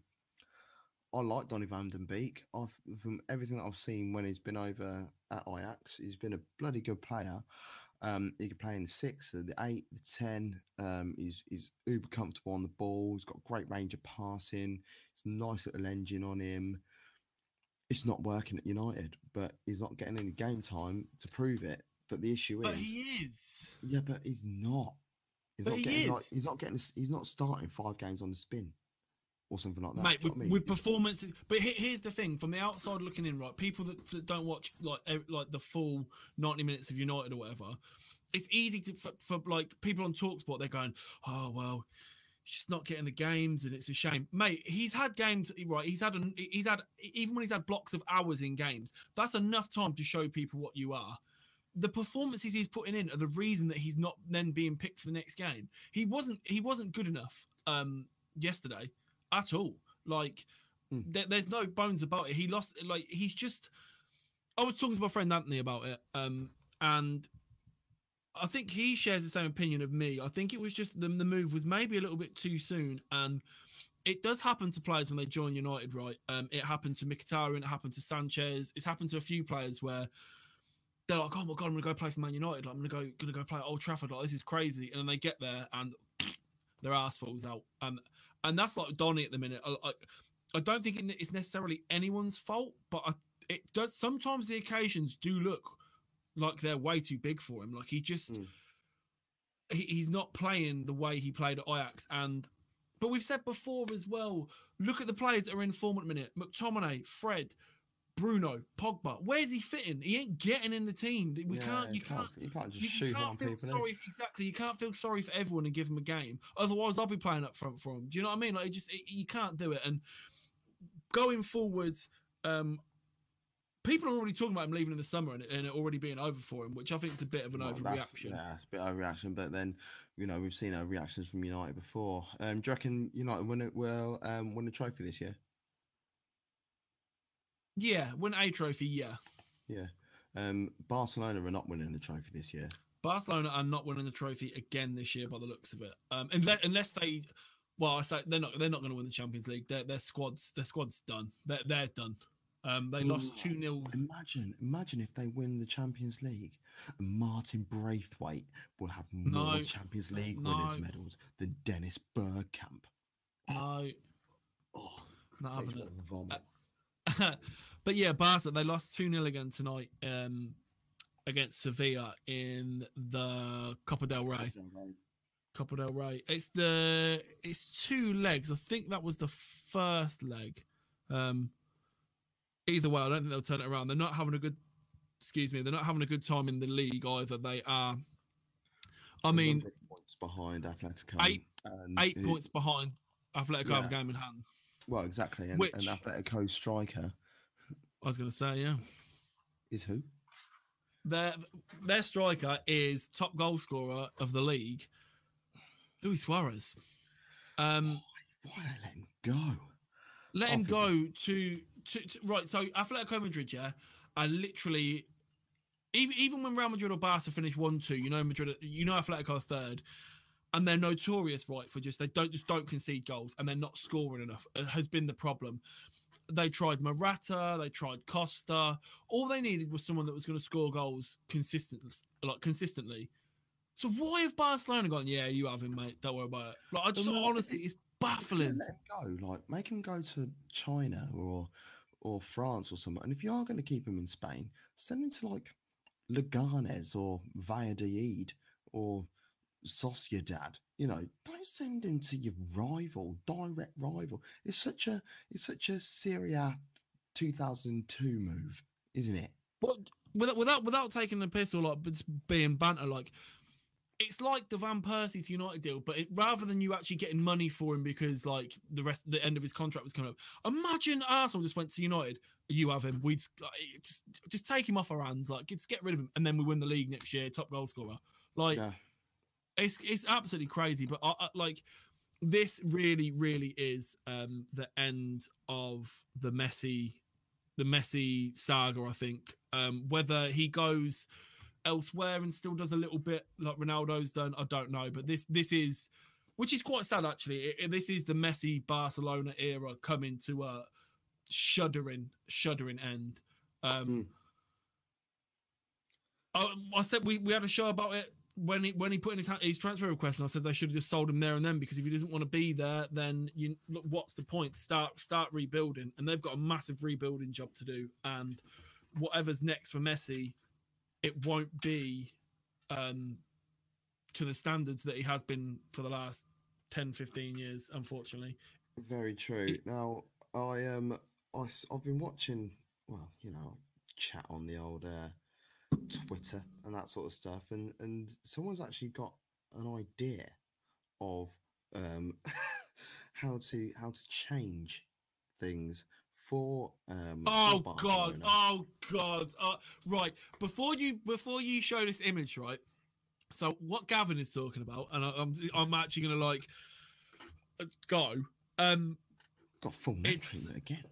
I like Donny van den Beek. I've, from everything that I've seen when he's been over at Ajax, he's been a bloody good player. Um, he can play in the six, the eight, the ten. Um, he's he's uber comfortable on the ball. He's got great range of passing. It's a nice little engine on him. It's not working at United, but he's not getting any game time to prove it. But the issue but is, he is. yeah, but he's not. He's But not he getting like he's not getting. He's not starting five games on the spin, or something like that. Mate, with, I mean? with performances, but here's the thing: from the outside looking in, right? People that, that don't watch like like the full ninety minutes of United or whatever, it's easy to for, for like people on Talksport. They're going, "Oh well, he's just not getting the games, and it's a shame." Mate, he's had games right. He's had an, he's had even when he's had blocks of hours in games. That's enough time to show people what you are. The performances he's putting in are the reason that he's not then being picked for the next game. He wasn't he wasn't good enough um yesterday at all. Like Mm. there, there's no bones about it. He lost like he's just I was talking to my friend Anthony about it. Um and I think he shares the same opinion of me. I think it was just the, the move was maybe a little bit too soon and it does happen to players when they join United, right? Um, it happened to Mkhitaryan, it happened to Sanchez, it's happened to a few players where they're like, "Oh my god, I'm gonna go play for Man United. Like, I'm gonna go, gonna go play at Old Trafford. Like, this is crazy." And then they get there and their ass falls out, and and that's like Donny at the minute. I, I, I don't think it's necessarily anyone's fault, but I, it does. Sometimes the occasions do look like they're way too big for him. Like he just Mm. he, he's not playing the way he played at Ajax, and but we've said before as well. Look at the players that are in form at the minute: McTominay, Fred. Bruno, Pogba, where's he fitting? He ain't getting in the team. We Yeah, can't. You can't. You can't just You, shoot you can't on feel people. sorry. For, exactly. You can't feel sorry for everyone and give them a game. Otherwise, I'll be playing up front for him. Do you know what I mean? Like, it just it, you can't do it. And going forwards, um, people are already talking about him leaving in the summer and, and it already being over for him, which I think is a bit of an Well, that's- overreaction. Yeah, it's a bit overreaction. But then, you know, we've seen our reactions from United before. Um, do you reckon United win it? Will um, win the trophy this year? Yeah, win a trophy. Yeah, Yeah. Um, Barcelona are not winning the trophy this year. Barcelona are not winning the trophy again this year by the looks of it. Um, unless, unless they, well, I say they're not. They're not going to win the Champions League. Their their squad's their squad's done. They're they're done. Um, they lost two 0 Imagine, imagine if they win the Champions League, Martin Braithwaite will have more No, Champions League no. winners medals than Dennis Bergkamp. No, Oh, not having it. vomit. but yeah, Barca they lost two 0 again tonight. Um, against Sevilla in the Copa del Rey. Copa del Rey. It's the it's two legs. I think that was the first leg. Um, either way, I don't think they'll turn it around. They're not having a good. Excuse me. They're not having a good time in the league either. They are. I They're mean, points behind Atletico. Eight- eight who- points behind Atletico have a Yeah. game in hand. Well, exactly. And, Which- and Atletico striker I was going to say, yeah. is who? Their their striker is top goal scorer of the league, Luis Suarez. Um, Why they let him go? let him go to, to, to right. So Atletico Madrid, yeah, are literally even even when Real Madrid or Barca finish one two, you know Madrid, you know Atletico are third, and they're notorious right for just they don't just don't concede goals and they're not scoring enough. It has been the problem. They tried Morata, they tried Costa. All they needed was someone that was going to score goals consistently, like consistently. So why have Barcelona gone? Yeah, you have him, mate. Don't worry about it. Like I just no, honestly, it's baffling. let him go. Like, make him go to China or or France or somewhere. And if you are going to keep him in Spain, send him to like Leganes or Valladolid or Sociedad. You know, don't send him to your rival, direct rival. It's such a it's such a Syria 2002 move, isn't it? But without without without taking the piss or like just being banter, like it's like the Van Persie to United deal, but it, rather than you actually getting money for him because like the rest the end of his contract was coming up. Imagine Arsenal just went to United. You have him. We'd uh, just just take him off our hands. Like just get rid of him, and then we win the league next year. Top goal scorer. Like Yeah. It's it's absolutely crazy. But I, I, like this really really is um the end of the Messi the Messi saga. I think um whether he goes elsewhere and still does a little bit like Ronaldo's done, I don't know. But this this is which is quite sad actually. It- it- this is the Messi Barcelona era coming to a shuddering shuddering end. Um Mm. I, I said we, we had a show about it when he when he put in his his transfer request, and I said they should have just sold him there and then because if he doesn't want to be there, then you look what's the point? Start start rebuilding, and they've got a massive rebuilding job to do, and whatever's next for Messi, it won't be um, to the standards that he has been for the last 10, 15 years, unfortunately. Very true. Now, I um, I, have been watching. Well, you know, chat on the old uh, Twitter and that sort of stuff, and and someone's actually got an idea of um how to how to change things for um. Oh God! Barcelona. Oh God! Uh, right before you before you show this image, right? So what Gavin is talking about, and I, I'm I'm actually gonna like uh, go. Um, got full it's- again.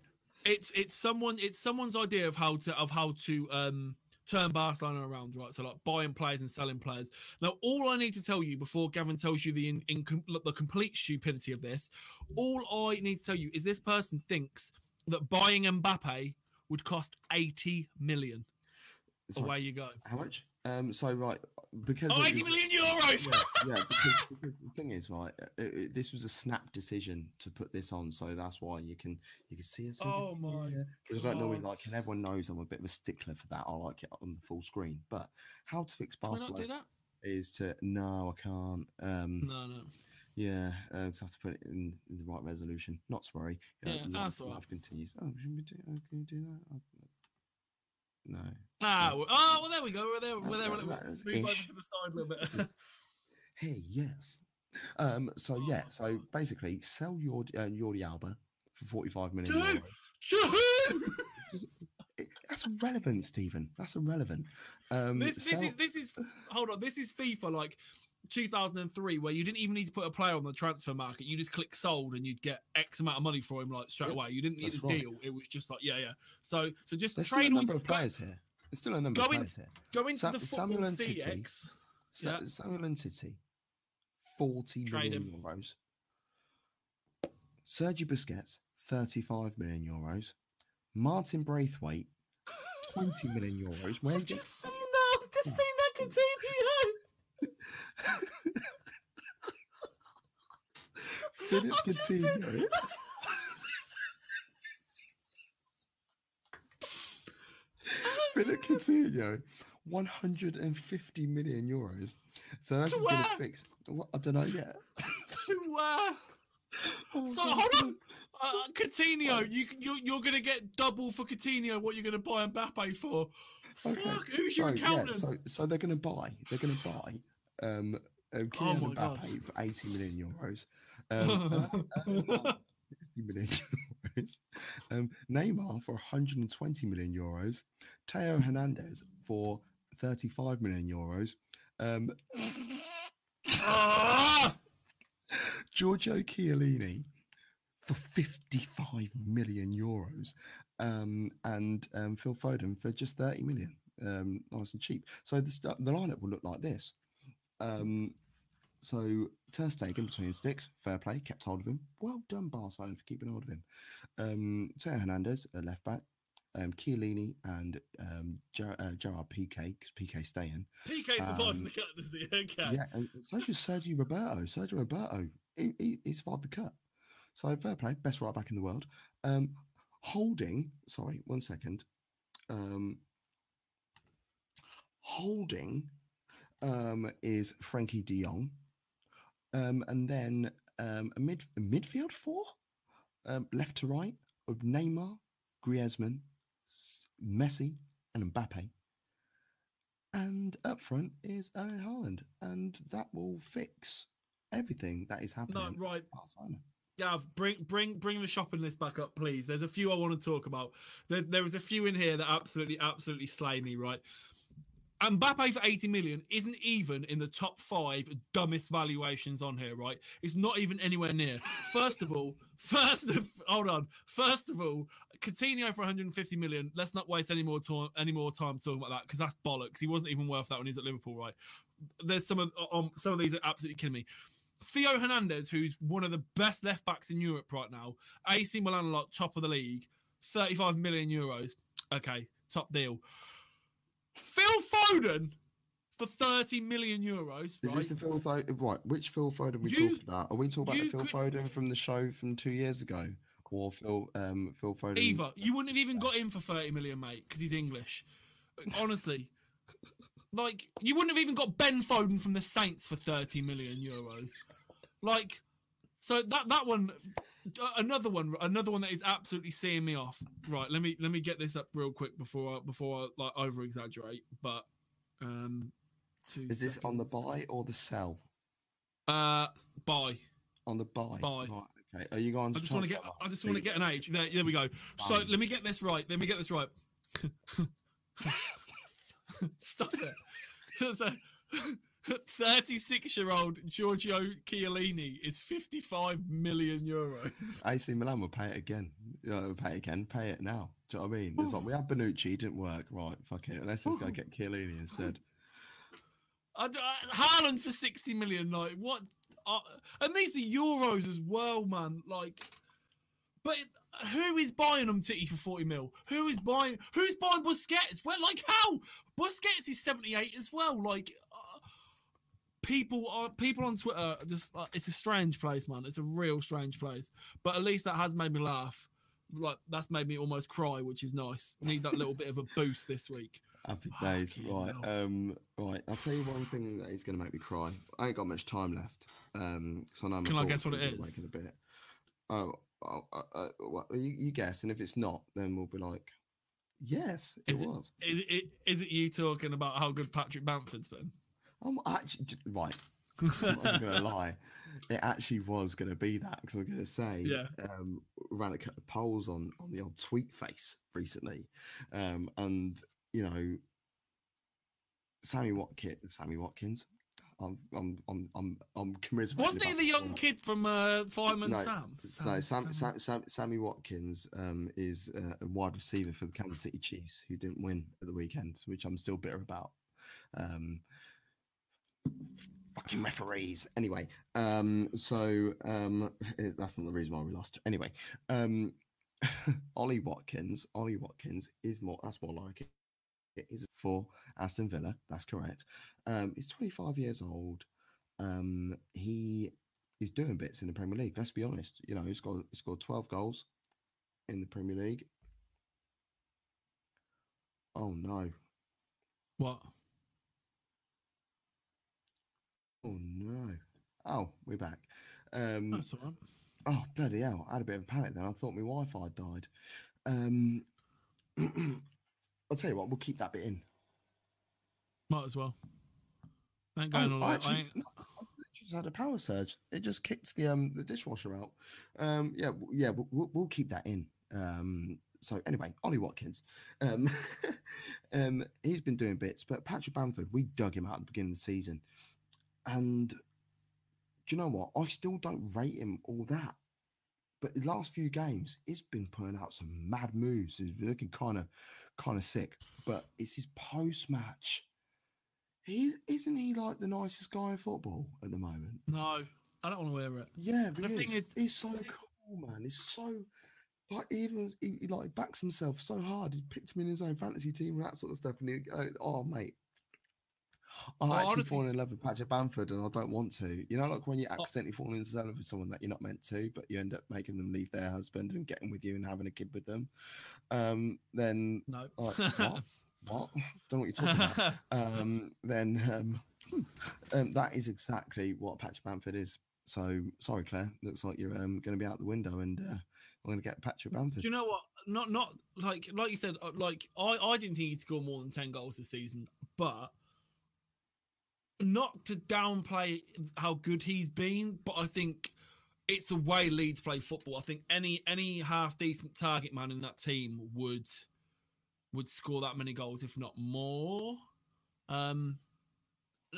it's it's someone it's someone's idea of how to of how to um turn Barcelona around, right? So like buying players and selling players. Now, all I need to tell you before Gavin tells you the in, in the complete stupidity of this, all I need to tell you is this person thinks that buying Mbappe would cost 80 million. Sorry, Away you go. how much? Um. So right, because Oh, of 80 this- million euros! yeah, yeah because, because the thing is, right, uh, it, it- this was a snap decision to put this on, so that's why you can you can see us. Oh my. Because I don't normally like, and everyone knows I'm a bit of a stickler for that. I like it on the full screen. But how to fix Can we not do Barcelona that? is to no, I can't. Um, No, no. yeah, uh, just have to put it in, in the right resolution. Not to worry. You know, Yeah, life- that's all right. life continues. Oh, shouldn't we do? Oh, can we do that? Oh, no. Ah, well, oh, well, there we go. We're there. We're there. We're there. that's Move over to the side a little bit. Hey, yes. Um. So Oh yeah. So basically, sell your uh, Alba for forty-five million. Dude! To who? That's irrelevant, Stephen. That's irrelevant. Um, this this sell- is this is hold on this is FIFA like 2003 where you didn't even need to put a player on the transfer market you just click sold and you'd get X amount of money for him like straight Yeah, away you didn't need a right. deal it was just like yeah yeah so so just There's trade all number of players here. There's still a number go of in- players here. go into Sa- the football Samuel and City. CX Sa- Yeah. Samuel forty million euros. Sergio Busquets, thirty-five million euros. Martin Braithwaite, twenty million euros. Where I've just seen that I've just oh. seen that continue Philip Coutinho. Philip Coutinho, 150 million euros. So that's going to fix. What, I don't know yet. to where? Oh, So God, hold on, uh, Coutinho, you you're, you're gonna get double for Coutinho. What you're gonna buy Mbappe for? Okay, Fuck, who's your so, yeah, so, so they're going to buy. They're going to buy. Um, uh, Kylian Oh my God. Mbappe for 80 million euros. Um, uh, uh, 60 million euros. Um, Neymar for 120 million euros. Theo Hernandez for 35 million euros. Um! Giorgio Chiellini for 55 million euros. Um, and um, Phil Foden for just 30 million. Um, nice and cheap. So the, st- the lineup will look like this. Um, so Ter Stegen between sticks, fair play, kept hold of him. Well done, Barcelona, for keeping hold of him. Um, Theo Hernandez at left back, um, Chiellini and um, Ger- uh, Gerard Piqué, because Piqué staying. Piqué survives Um, the cut. Does he? Okay. Yeah, and so does Sergio Roberto. Sergio Roberto, he, he, he survived the cut. So fair play, best right back in the world. Um, holding, sorry, one second. Um, holding um, is Frenkie De Jong. Um, and then um, a, mid, a midfield four, um, left to right, of Neymar, Griezmann, Messi, and Mbappe. And up front is Erling Haaland, and that will fix everything that is happening. No, right. Gav, bring bring bring the shopping list back up, please. There's a few I want to talk about. There's there was a few in here that absolutely absolutely slay me, right? Mbappe for 80 million isn't even in the top five dumbest valuations on here, right? It's not even anywhere near. First of all, first of hold on. First of all, Coutinho for 150 million. Let's not waste any more time any more time talking about that because that's bollocks. He wasn't even worth that when he was at Liverpool, right? There's some of um, some of these are absolutely killing me. Theo Hernandez, who's one of the best left backs in Europe right now, AC Milan lot, top of the league, 35 million euros. Okay, top deal. Phil Foden for 30 million euros. Is right? this the Phil Foden? Right, which Phil Foden we You- talking about? Are we talking about the Phil could- Foden from the show from two years ago, or Phil um, Phil Foden? Either. You wouldn't have even got him for 30 million, mate, because he's English. Honestly. like, you wouldn't have even got Ben Foden from the Saints for 30 million euros. Like, so that that one another one another one that is absolutely seeing me off. Right, let me let me get this up real quick before I before I like over exaggerate. But um two Is this on the buy or the sell? Uh buy. On the buy. Buy. Right, okay. Are you going? I just want to get. I just want to get an age. There, there we go. So let me get this right. Let me get this right. Stop it. So, 36-year-old Giorgio Chiellini is 55 million euros. AC Milan will pay it again. Will pay it again. Pay it now. Do you know what I mean? It's like we had Bonucci, didn't work. Right, fuck it. Let's just go get Chiellini instead. I, I- Haaland for 60 million. Like what? Uh, and these are euros as well, man. Like, but who is buying Umtiti for 40 mil? Who is buying? Who's buying Busquets? Well, like how? Busquets is 78 as well. Like. People are people on Twitter are just uh, it's a strange place, man. It's a real strange place. But at least that has made me laugh. Like that's made me almost cry, which is nice. Need that little bit of a boost this week. Happy days. Fucking Right. hell. Um. Right. I'll tell you one thing that is going to make me cry. I ain't got much time left. Um. So I know my Can I guess what it is? A bit. Oh. oh uh, well, you, you guess, and if it's not, then we'll be like, yes, it Is it- was. Is it is it you talking about how good Patrick Bamford's been? I'm actually right. I'm not gonna lie. It actually was gonna be that because I'm gonna say, Yeah. um, ran a couple of polls on on the old tweet face recently, um, and you know, Sammy Watkins, Sammy Watkins, I'm I'm I'm I'm, I'm commiserating. Wasn't he the young kid from uh, Fireman No, Sam? No, Sam, Sam, Sam, Sammy Watkins um, is uh, a wide receiver for the Kansas City Chiefs who didn't win at the weekend, which I'm still bitter about. Um, fucking referees. Anyway, um, so um, eh, that's not the reason why we lost. Anyway, um, Ollie Watkins, Ollie Watkins is more. That's more like it. It is for Aston Villa. That's correct. Um, he's 25 years old. Um, he is doing bits in the Premier League. Let's be honest. You know, he's got he scored 12 goals in the Premier League. Oh no. What? Oh no. Oh, we're back. Um, That's all right. oh bloody hell! I had a bit of a panic then. I thought my Wi-Fi died. Um, I'll tell you what. We'll keep that bit in. Might as well. Ain't Oh, going all I right. Actually, no, I just had a power surge. It just kicked the um the dishwasher out. Um, yeah, yeah. We'll, we'll, we'll keep that in. Um, so anyway, Ollie Watkins, um, um, he's been doing bits, but Patrick Bamford, we dug him out at the beginning of the season, and do you know what? I still don't rate him all that. But the last few games, he's been putting out some mad moves. He's been looking kind of, kind of sick. But it's his post match. He isn't he like the nicest guy in football at the moment? no, I don't want to wear it. Yeah, The he thing is. is- he's so cool, man. He's so like even he, he like backs himself so hard. He picked him in his own fantasy team and that sort of stuff. And he, oh, oh mate, I actually honestly- fallen in love with Patrick Bamford, and I don't want to. You know, like when you Oh. accidentally fall in love with someone that you're not meant to, but you end up making them leave their husband and getting with you and having a kid with them. Um, then No. like, what? what? Don't know what you're talking about um, then um, um, that is exactly what Patrick Bamford is. So sorry, Claire. Looks like you're um, going to be out the window, and uh, we're going to get Patrick Bamford. Do you know what? Not not like like you said. uh, Like I I didn't think he'd score more than ten goals this season, but not to downplay how good he's been, but I think it's the way Leeds play football. I think any any half decent target man in that team would would score that many goals, if not more. Um,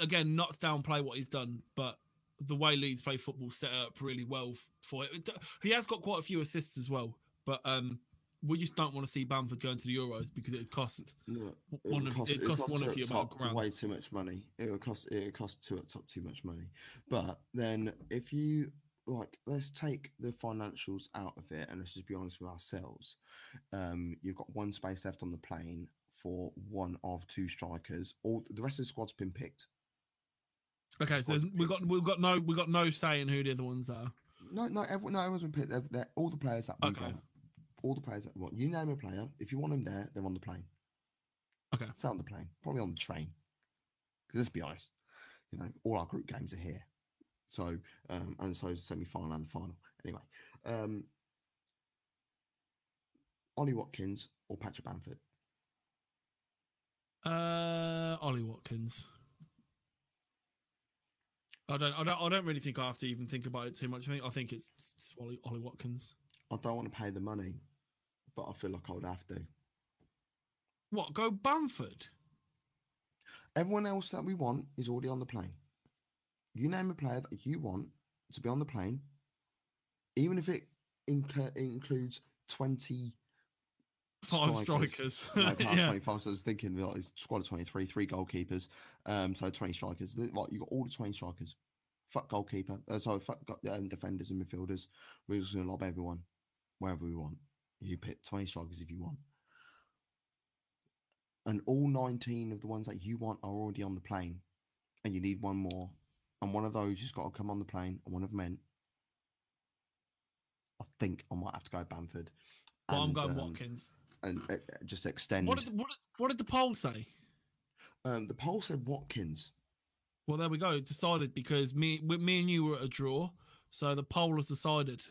again, not to downplay what he's done, but the way Leeds play football set up really well for it. He has got quite a few assists as well, but um, we just don't want to see Bamford going to the Euros because it'd cost No, it one would of cost- it it would cost cost one of two you about top grand. way too much money. It would cost it would cost two at top too much money. But then if you like, let's take the financials out of it, and let's just be honest with ourselves. Um, you've got one space left on the plane for one of two strikers. All the rest of the squad's been picked. Okay, so we've got we've got no we've got no say in who the other ones are. No, no, everyone, no, everyone's been picked. They're, they're- all the players that we Okay. want, all the players that want. You name a player. If you want them there, they're on the plane. Okay. It's on the plane, probably on the train. Because let's be honest, you know, all our group games are here. So, um, and so is the semi final and the final. Anyway, um, Ollie Watkins or Patrick Bamford. Uh, Ollie Watkins. I don't, I don't, I don't really think I have to even think about it too much. I think, I think it's, it's Ollie, Ollie Watkins. I don't want to pay the money, but I feel like I would have to. What? Go Bamford? Everyone else that we want is already on the plane. You name a player that you want to be on the plane, even if it inc- includes 20 Five strikers. strikers. no, yeah. 25. So I was thinking like, it's squad of 23, three goalkeepers. Um, so 20 strikers. Li- Like you got all the 20 strikers. Fuck goalkeeper. Uh, sorry, fuck um, defenders and midfielders. We're just going to lob everyone wherever we want. You pick 20 strikers if you want. And all 19 of the ones that you want are already on the plane. And you need one more. And one of those has got to come on the plane. And one of them meant. I think I might have to go Bamford. Well, I'm going um, Watkins. And uh, uh, just extend. What did, what, did, what did the poll say? Um, the poll said Watkins. Well, there we go. Decided because me, me and you were at a draw, so the poll has decided.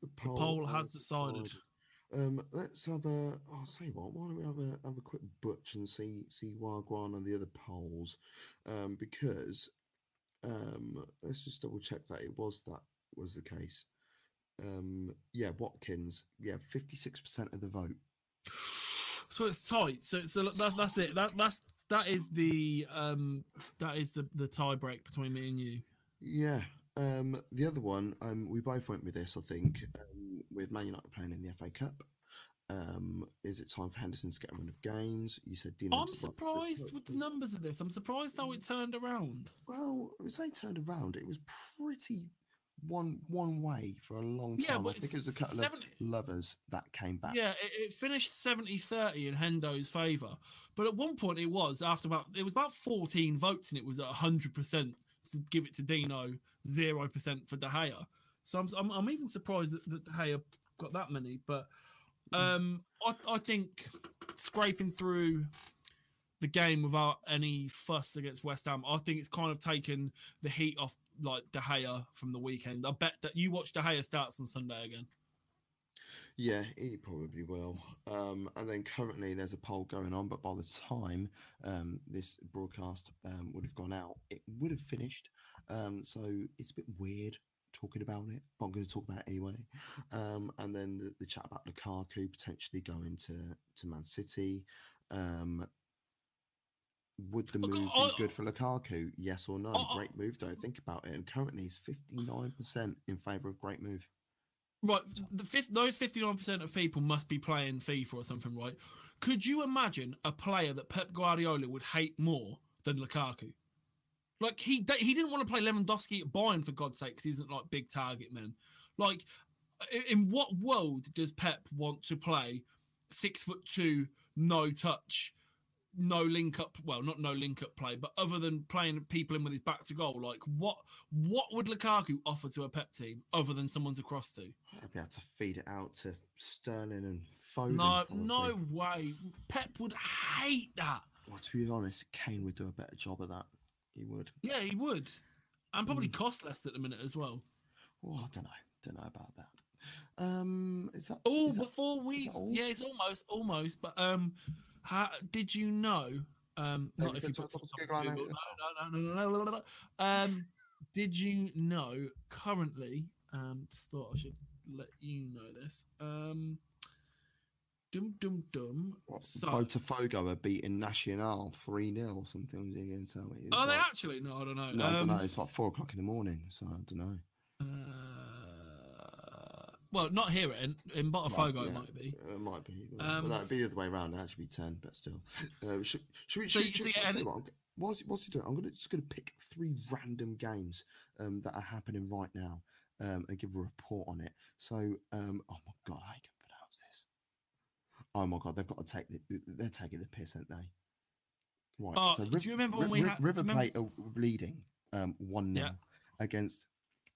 The poll has decided. Um, let's have a. I'll say what. Why don't we have a have a quick butch and see see Wagwan and the other polls, um, because um, let's just double check that it was that was the case. Um, yeah, Watkins. Yeah, fifty six percent of the vote. So it's tight. So so that, that's it. That that's that is the um that is the the tie break between me and you. Yeah. Um, the other one, um, we both went with this, I think, um, with Man United playing in the FA Cup. Um, is it time for Henderson to get a run of games? You said Dino. I'm surprised with the numbers of this. I'm surprised how it turned around. Well, was they turned around. It was pretty one one way for a long Yeah, time. I but think it was a couple seven- of lovers that came back. Yeah, it, it finished 70-30 in Hendo's favour. But at one point it was after about it was about 14 votes and it was at 100% to give it to Dino, 0% for De Gea. So I'm, I'm, I'm even surprised that, that De Gea got that many. But um, I, I think scraping through the game without any fuss against West Ham. I think it's kind of taken the heat off like De Gea from the weekend. I bet that you watch De Gea starts on Sunday again. Yeah, he probably will. Um, and then currently there's a poll going on, but by the time um, this broadcast um, would have gone out, it would have finished. Um, so it's a bit weird talking about it, but I'm going to talk about it anyway. Um, and then the, the chat about Lukaku potentially going to, to Man City. Um, would the move be good for Lukaku? Yes or no? Great move. Don't think about it. And currently, nine percent in favour of great move. Right, the fifth, those fifty nine percent of people must be playing FIFA or something, right? Could you imagine a player that Pep Guardiola would hate more than Lukaku? Like he he didn't want to play Lewandowski at Bayern for God's sake, because he isn't like big target man. Like, in what world does Pep want to play six foot two, no touch, no link up? Well, not no link up play, but other than playing people in with his back to goal, like what what would Lukaku offer to a Pep team other than someone to cross to? I'd be able to feed it out to Sterling and Foden. No, probably. no way. Pep would hate that. Well, to be honest, Kane would do a better job of that. He would. Yeah, he would, and probably cost less at the minute as well. Oh, I don't know. Don't know about that. Um, is that? Oh, is before we, that all? yeah, it's almost, almost. But um, how, did you know? Um, No, not we if you talk- put something talk Google. No, no, no, no, no, no, no, no. Um, did you know currently? Um, just thought I should let you know this. Um, dum dum dum. What, So, Botafogo are beating Nacional 3 0 or something. Was he going to tell me? It's are they actually? No, I don't know. No, I don't Um, know. It's like 4 o'clock in the morning, so I don't know. Uh, well, not here in in Botafogo yeah. it might be. It might be. But, Um, but that would be the other way around. It actually be 10, but still. Uh, should, should we? So Should, you should, see, I'll tell and- you what, what's, what's he doing? I'm gonna, just going to pick three random games um, that are happening right now um, and give a report on it. So, um, oh my God, I can pronounce this. Oh my God, they've got to take the, they're taking the piss, aren't they? Right. Oh, so do you remember when we had- River remember- Plate are leading um, 1 0 Yeah. against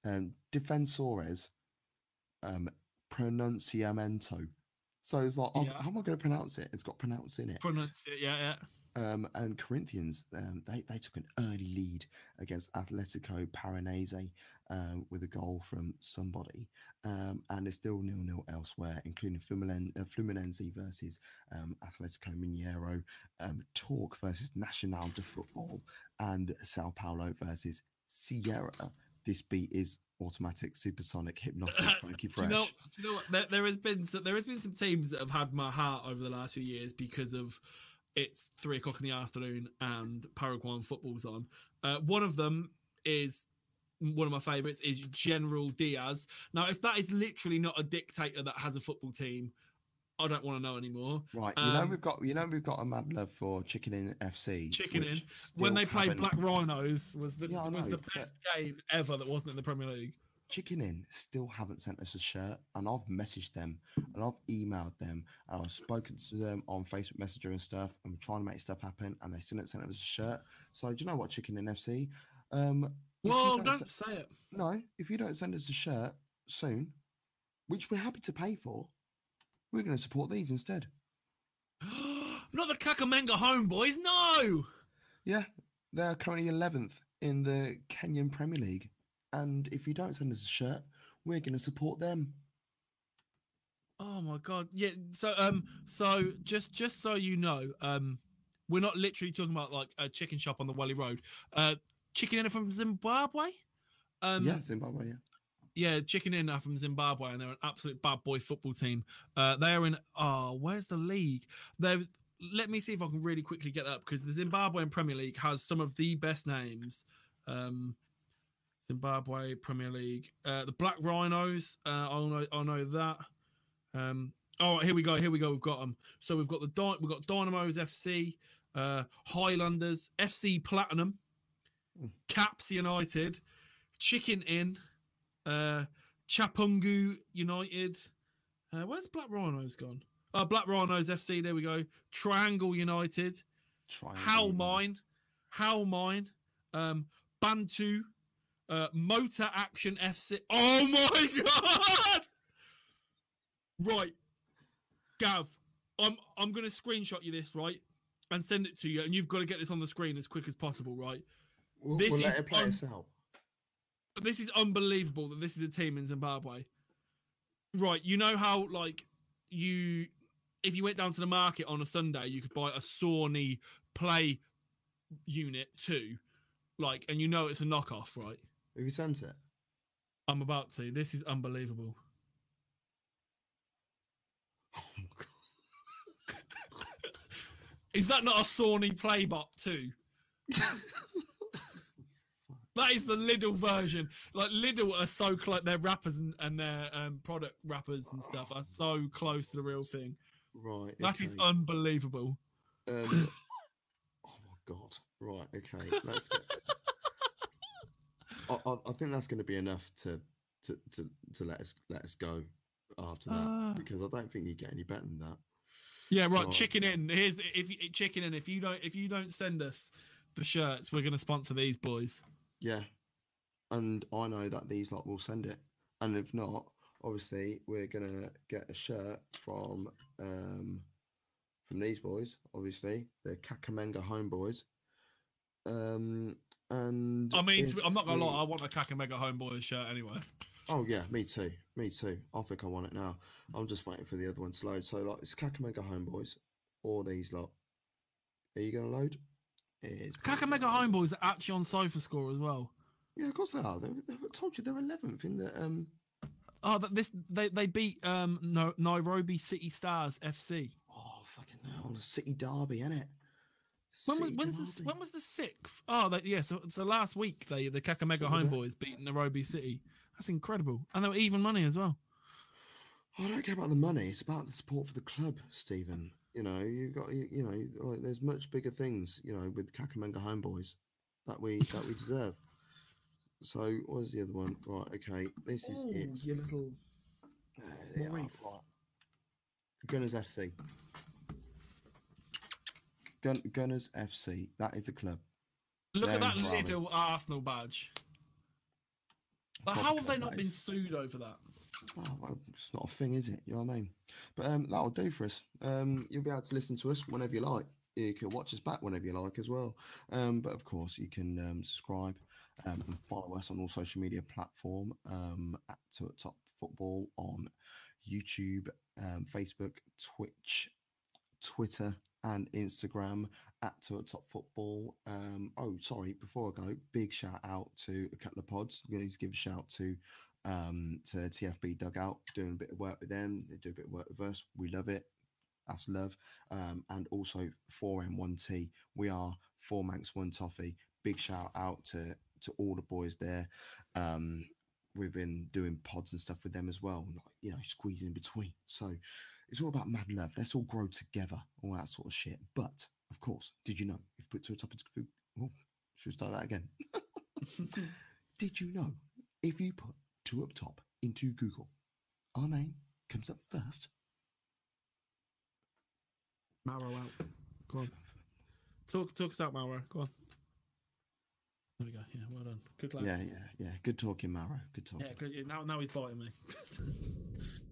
um, Defensores um, Pronunciamento. So it's like, oh, Yeah. how am I going to pronounce it? It's got pronounce in it. Pronounce it, yeah, yeah. Um, and Corinthians, um, they, they took an early lead against Atletico Paranese um, with a goal from somebody. Um, and it's still nil nil elsewhere, including Fluminense, uh, Fluminense versus um, Atletico Mineiro, um, Talk versus Nacional de Football, and Sao Paulo versus Sierra. This beat is automatic, supersonic, hypnotic, funky Do fresh. you know? Do you know what? There, there has been some, there has been some teams that have had my heart over the last few years because of it's three o'clock in the afternoon and Paraguayan football's on. Uh, one of them is one of my favourites is General Diaz. Now, if that is literally not a dictator that has a football team, I don't want to know anymore. Right, you know Um, we've got you know we've got a mad love for Chicken Inn FC. Chicken Inn. When they played Black Rhinos was the Yeah, I was know, the but- best game ever that wasn't in the Premier League. Chicken Inn still haven't sent us a shirt, and I've messaged them and I've emailed them and I've spoken to them on Facebook Messenger and stuff. and we're trying to make stuff happen, and they still haven't sent us a shirt. So do you know what, Chicken Inn FC? Um, Well, don't don't say it. no, if you don't send us a shirt soon, which we're happy to pay for, we're going to support these instead. Not the Kakamega Homeboyz, no! Yeah, they're currently 11th in the Kenyan Premier League. And if you don't send us a shirt, we're going to support them. Oh my god. Yeah, so um so just just so you know, um we're not literally talking about like a chicken shop on the Wally Road. Uh Chicken Inn from Zimbabwe? Um yeah, Zimbabwe, yeah. yeah, Chicken Inn are from Zimbabwe, and they're an absolute bad boy football team. Uh, they are in. Oh, where's the league? They've. Let me see if I can really quickly get that up because the Zimbabwean Premier League has some of the best names. Um, Zimbabwe Premier League, uh, the Black Rhinos. Uh, I know. I know that. Um, oh, here we go. Here we go. We've got them. So we've got the we've got Dynamos FC, uh, Highlanders, FC Platinum. Caps United, Chicken Inn, uh, Chapungu United. Uh, where's Black Rhinos gone? Uh, Black Rhinos FC. There we go. Triangle United. Triangle How mine? How mine? Um, Bantu. Uh, Motor Action FC. Oh my god! Right, Gav. I'm I'm gonna screenshot you this. Right. and send it to you, and you've got to get this on the screen as quick as possible, right? We'll, This we'll is it play un- us out. This is unbelievable that this is a team in Zimbabwe. Right, you know how like you if you went down to the market on a Sunday, you could buy a Sony Play unit too, like, and you know it's a knockoff, right? Have you sent it? I'm about to. This is unbelievable. Oh my god. Is that not a Sony Playbot too? That is the Lidl version. Like Lidl are so close. Their rappers and, and their um, product rappers and stuff are so close to the real thing. Right. That is okay. unbelievable. Um, oh my god! Right, okay. Let's get. I, I, I think that's going to be enough to, to to to let us let us go after that Ah. because I don't think you get any better than that. Yeah, right. Oh. Chicken Inn. Here's if you- Chicken Inn. If you don't if you don't send us the shirts, we're gonna sponsor these boys. Yeah, and I know that these lot will send it, and if not, obviously we're gonna get a shirt from um from these boys. Obviously, the Kakamega Homeboyz. Um, and I mean, to if be- I'm not gonna we- lie. I want a Kakamega Homeboyz shirt anyway. Oh yeah, me too. Me too. I think I want it now. I'm just waiting for the other one to load. So like it's Kakamega Homeboyz or these lot. Are you gonna load? It probably Kakamega. Homeboyz are actually on SofaScore as well. Yeah, of course they are. They, they, I told you they're 11th in the um. Oh, that this they they beat um no, Nairobi City Stars FC. Oh fucking hell! The City Derby, innit? When was when's derby. when was the sixth? Oh, that, yeah. So, so last week they the Kakamega Homeboyz beat Nairobi City. That's incredible, and they were even money as well. I don't care about the money. It's about the support for the club, Stephen. You know, you got you, you know, like there's much bigger things, you know, with Kakamega Homeboyz that we that we deserve. So what is the other one? Right, okay, this is it. Your little. There they are, right. Gunners FC. Gun, Gunners FC. That is the club. Look at They're that little Arsenal badge. Like, Proper how have they not been sued over that? Oh, it's not a thing, is it? You know what I mean? But um, that'll do for us. Um, you'll be able to listen to us whenever you like. You can watch us back whenever you like as well. Um, but of course, you can um, subscribe um, and follow us on all social media platform um, at to at Top Football on YouTube, Facebook, Twitch, Twitter, and Instagram at to Top Football. Um, oh, sorry, before I go, big shout out to a couple of pods. I'm going to give a shout to um, to TFB Dugout, doing a bit of work with them. They do a bit of work with us. We love it. That's love. Um, and also 4M1T. We are four Manx One Toffee. Big shout out to to all the boys there. Um, we've been doing pods and stuff with them as well, like you know, squeezing in between. So it's all about mad love. Let's all grow together, all that sort of shit. But of course, did you know if you put two top into food? Oh, should we start that again? did you know if you put two up top into Google, our name comes up first? Mauro out. Go on. Talk talk us out, Mauro. Go on. There we go. Yeah, well done. Good luck. Yeah, yeah, yeah. Good talking, Mara. Good talking. Yeah, good. Now now he's biting me.